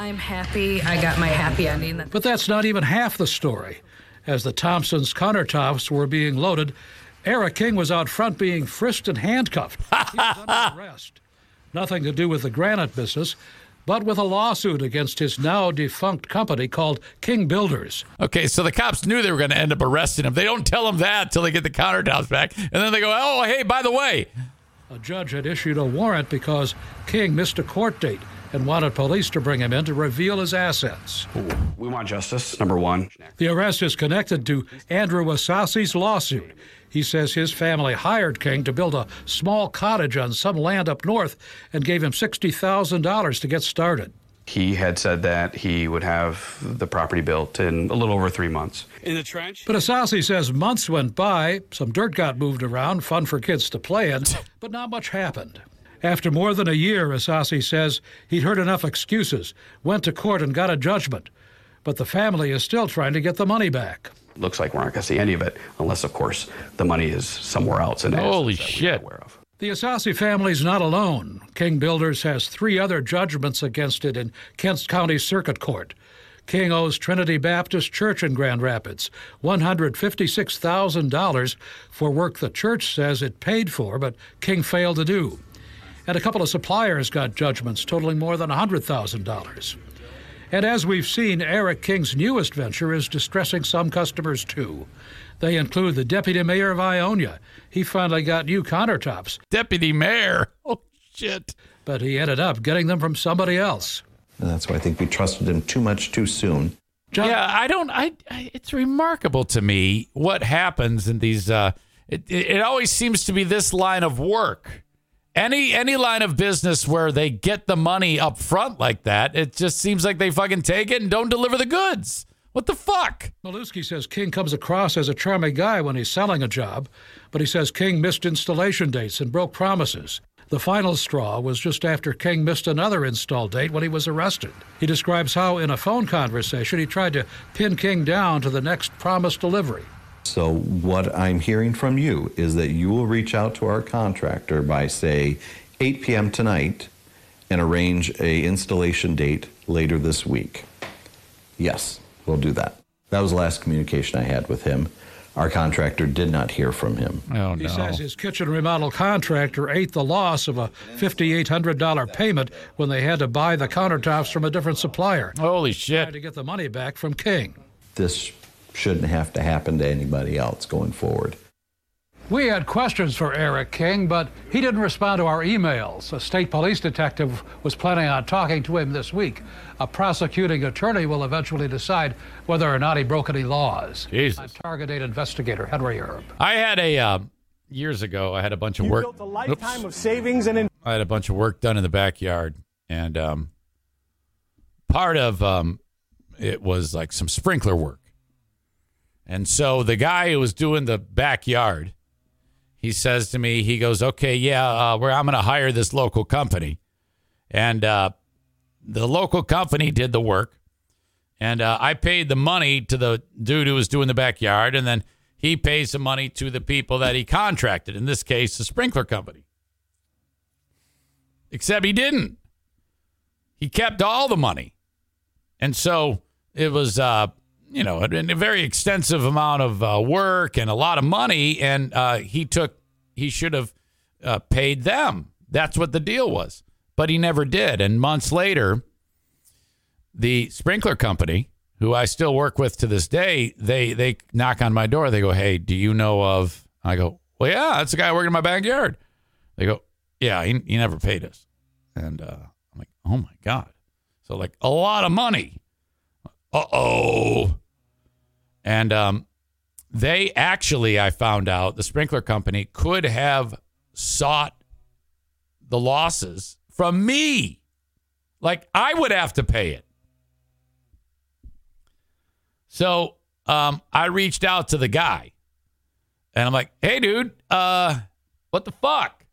I'm happy I got my happy ending. But that's not even half the story. As the Thompsons' countertops were being loaded, Eric King was out front being frisked and handcuffed. He was under (laughs) arrest. Nothing to do with the granite business, but with a lawsuit against his now defunct company called King Builders. Okay, so the cops knew they were going to end up arresting him. They don't tell him that until they get the countertops back. And then they go, oh, hey, by the way. A judge had issued a warrant because King missed a court date and wanted police to bring him in to reveal his assets. We want justice, number one. The arrest is connected to Andrew Asasi's lawsuit. He says his family hired King to build a small cottage on some land up north and gave him $60,000 to get started. He had said that he would have the property built in a little over three months. In the trench? But Asasi says months went by, some dirt got moved around, fun for kids to play in, but not much happened. After more than a year, Asasi says he'd heard enough excuses, went to court and got a judgment. But the family is still trying to get the money back. Looks like we're not going to see any of it, unless, of course, the money is somewhere else. And Holy shit. The Asasi family's not alone. King Builders has three other judgments against it in Kent County Circuit Court. King owes Trinity Baptist Church in Grand Rapids $156,000 for work the church says it paid for, but King failed to do. And a couple of suppliers got judgments totaling more than $100,000. And as we've seen, Eric King's newest venture is distressing some customers too. They include the deputy mayor of Ionia. He finally got new countertops. Deputy mayor? Oh, shit. But he ended up getting them from somebody else. And that's why I think we trusted him too much too soon. John, yeah, I don't. I, I. It's remarkable to me what happens in these. Uh, it, it, it always seems to be this line of work. Any any line of business where they get the money up front like that, it just seems like they fucking take it and don't deliver the goods. What the fuck? Malusky says King comes across as a charming guy when he's selling a job, but he says King missed installation dates and broke promises. The final straw was just after King missed another install date when he was arrested. He describes how, in a phone conversation, he tried to pin King down to the next promised delivery. So, what I'm hearing from you is that you will reach out to our contractor by, say, 8 p.m. tonight and arrange a installation date later this week. Yes, we'll do that. That was the last communication I had with him. Our contractor did not hear from him. Oh, no. He says his kitchen remodel contractor ate the loss of a $5,800 payment when they had to buy the countertops from a different supplier. Holy shit. Tried to get the money back from King. This shouldn't have to happen to anybody else going forward. We had questions for Eric King, but he didn't respond to our emails. A state police detective was planning on talking to him this week. A prosecuting attorney will eventually decide whether or not he broke any laws. Jesus. I'm Target 8 investigator Henry Erb. I had a uh, years ago. I had a bunch of You work. built a lifetime of savings and in- I had a bunch of work done in the backyard, and um, part of um, it was like some sprinkler work. And so the guy who was doing the backyard, he says to me, he goes, "Okay, yeah, uh, where I'm going to hire this local company," and uh, the local company did the work, and uh, I paid the money to the dude who was doing the backyard, and then he pays the money to the people that he contracted. In this case, the sprinkler company. Except he didn't. He kept all the money, and so it was, uh, you know, a, very extensive amount of uh, work and a lot of money, and uh, he took. He should have uh, paid them. That's what the deal was, but he never did. And months later, the sprinkler company, who I still work with to this day, they they knock on my door. They go, "Hey, do you know of?" I go, "Well, yeah, that's the guy working in my backyard." They go, "Yeah, he, he never paid us," and uh, I'm like, "Oh my god!" So like a lot of money. Uh oh. And um, they actually, I found out, the sprinkler company could have sought the losses from me. Like I would have to pay it. So um, I reached out to the guy and I'm like, hey, dude, uh, what the fuck?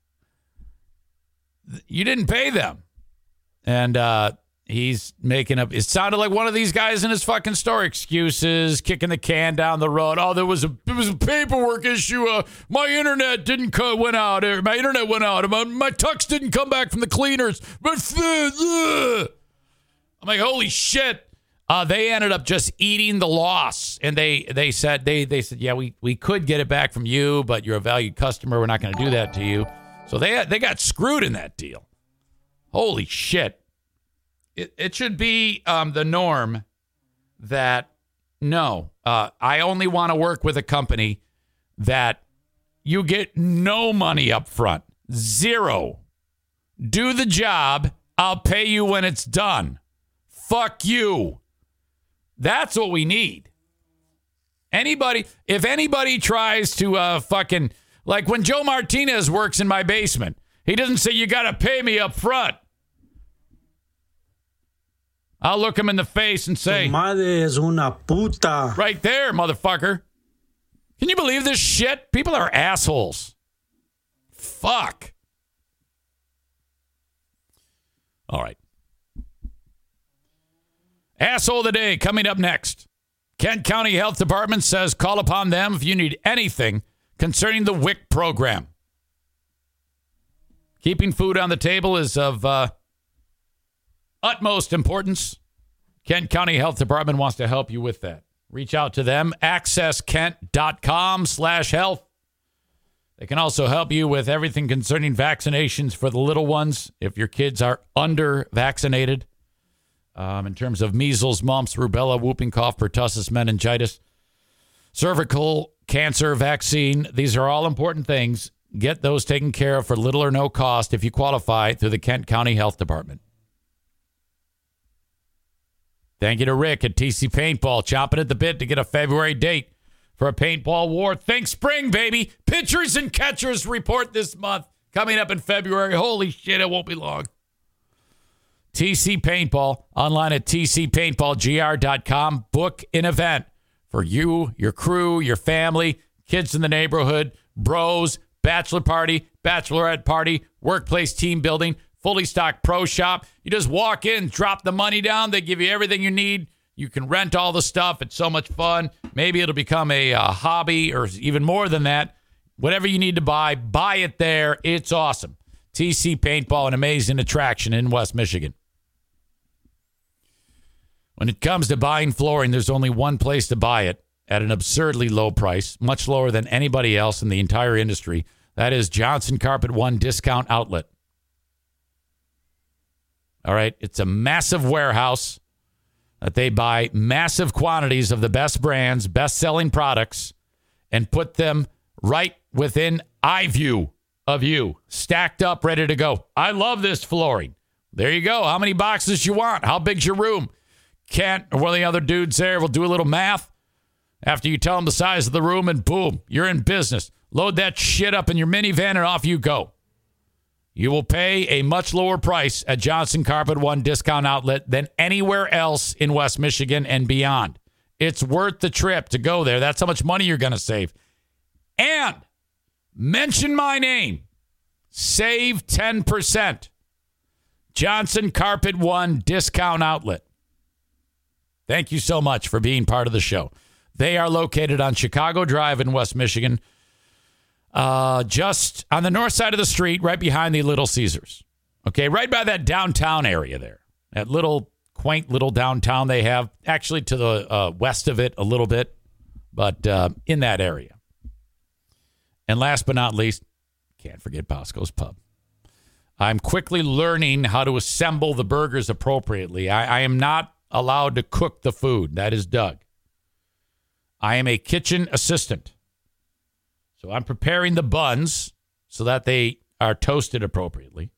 You didn't pay them. And uh, he's making up. It sounded like one of these guys in his fucking store. Excuses, kicking the can down the road. Oh, there was a there was a paperwork issue. Uh, my internet didn't co- went out. Or my internet went out. My, my tux didn't come back from the cleaners. But uh, I'm like, holy shit. Uh, they ended up just eating the loss, and they they said they they said, yeah, we we could get it back from you, but you're a valued customer. We're not going to do that to you. So they they got screwed in that deal. Holy shit! It it should be um, the norm that no, uh, I only want to work with a company that you get no money up front, zero. Do the job. I'll pay you when it's done. Fuck you. That's what we need. Anybody, if anybody tries to uh, fucking, like when Joe Martinez works in my basement, he doesn't say, you got to pay me up front. I'll look him in the face and say, Madre es una puta. Right there, motherfucker. Can you believe this shit? People are assholes. Fuck. All right. Asshole of the day coming up next. Kent County Health Department says call upon them if you need anything concerning the WIC program. Keeping food on the table is of uh, utmost importance. Kent County Health Department wants to help you with that. Reach out to them, accesskent.com slash health. They can also help you with everything concerning vaccinations for the little ones if your kids are under vaccinated um, in terms of measles, mumps, rubella, whooping cough, pertussis, meningitis, cervical cancer vaccine. These are all important things. Get those taken care of for little or no cost if you qualify through the Kent County Health Department. Thank you to Rick at TC Paintball, chopping at the bit to get a February date for a paintball war. Thanks, spring, baby. Pitchers and catchers report this month coming up in February. Holy shit, it won't be long. TC Paintball online at tcpaintballgr.com. Book an event for you, your crew, your family, kids in the neighborhood, bros, bachelor party, bachelorette party, workplace team building, fully Stock pro shop. You just walk in, drop the money down, they give you everything you need. You can rent all the stuff. It's so much fun. Maybe it'll become a, uh hobby or even more than that. Whatever you need to buy, buy it there. It's awesome. TC Paintball, an amazing attraction in West Michigan. When it comes to buying flooring, there's only one place to buy it at an absurdly low price, much lower than anybody else in the entire industry. That is Johnson Carpet One Discount Outlet. All right. It's a massive warehouse that they buy massive quantities of the best brands, best selling products, and put them right within eye view of you, stacked up, ready to go. I love this flooring. There you go. How many boxes you want? How big's your room? Kent or one of the other dudes there will do a little math after you tell them the size of the room, and boom, you're in business. Load that shit up in your minivan and off you go. You will pay a much lower price at Johnson Carpet One Discount Outlet than anywhere else in West Michigan and beyond. It's worth the trip to go there. That's how much money you're going to save. And Mention my name. Save 10%. Johnson Carpet One Discount Outlet. Thank you so much for being part of the show. They are located on Chicago Drive in West Michigan, uh, just on the north side of the street, right behind the Little Caesars. Okay, right by that downtown area there. That little quaint little downtown they have, actually to the uh, west of it a little bit, but uh, in that area. And last but not least, can't forget Bosco's Pub. I'm quickly learning how to assemble the burgers appropriately. I, I am not allowed to cook the food. That is Doug. I am a kitchen assistant. I'm preparing the buns so that they are toasted appropriately.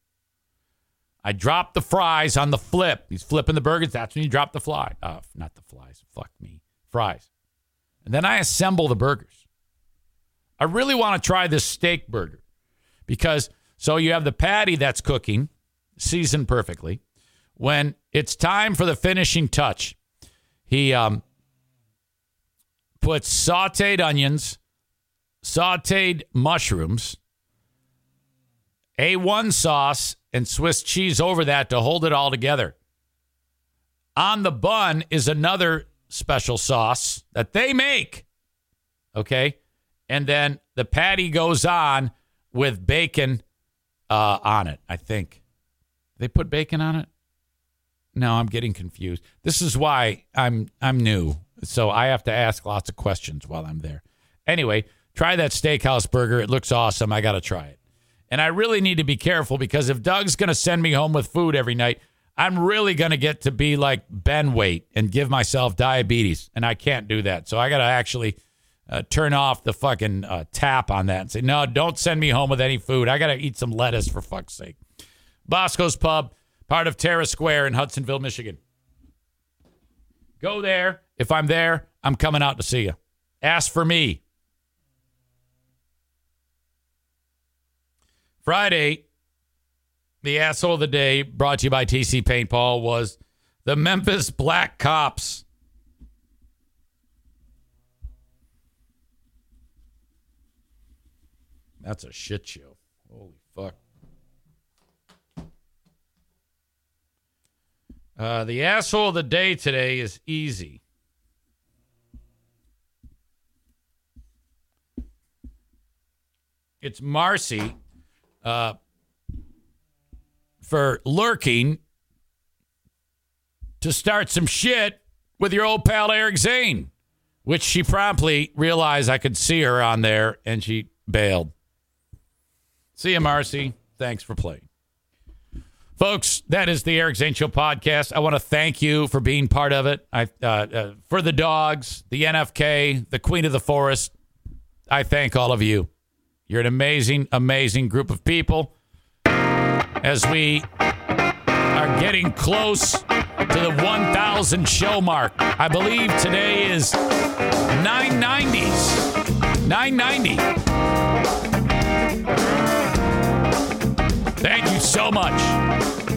I drop the fries on the flip. He's flipping the burgers. That's when you drop the fly. Uh, not the flies. Fuck me. Fries. And then I assemble the burgers. I really want to try this steak burger because so you have the patty that's cooking, seasoned perfectly. When it's time for the finishing touch, he um, puts sauteed onions, sauteed mushrooms, A1 sauce, and Swiss cheese over that to hold it all together. On the bun is another special sauce that they make. Okay. And then the patty goes on with bacon uh, on it, I think. They put bacon on it? No, I'm getting confused. This is why I'm I'm new. So I have to ask lots of questions while I'm there. Anyway, try that steakhouse burger. It looks awesome. I got to try it. And I really need to be careful because if Doug's going to send me home with food every night, I'm really going to get to be like Ben weight and give myself diabetes. And I can't do that. So I got to actually uh, turn off the fucking uh, tap on that and say, no, don't send me home with any food. I got to eat some lettuce for fuck's sake. Bosco's Pub, part of Terra Square in Hudsonville, Michigan. Go there. If I'm there, I'm coming out to see you. Ask for me. Friday, the asshole of the day, brought to you by TC Paintball, was the Memphis Black Cops. That's a shit show. Holy fuck. Uh, the asshole of the day today is easy. It's Marcy uh, for lurking to start some shit with your old pal Eric Zane, which she promptly realized I could see her on there and she bailed. See you, Marcy. Thanks for playing. Folks, that is the Eric Zane Show podcast. I want to thank you for being part of it. I uh, uh, for the dogs, the NFK, the Queen of the Forest. I thank all of you. You're an amazing, amazing group of people. As we are getting close to the 1,000 show mark, I believe today is 990s. 990. Thank you so much.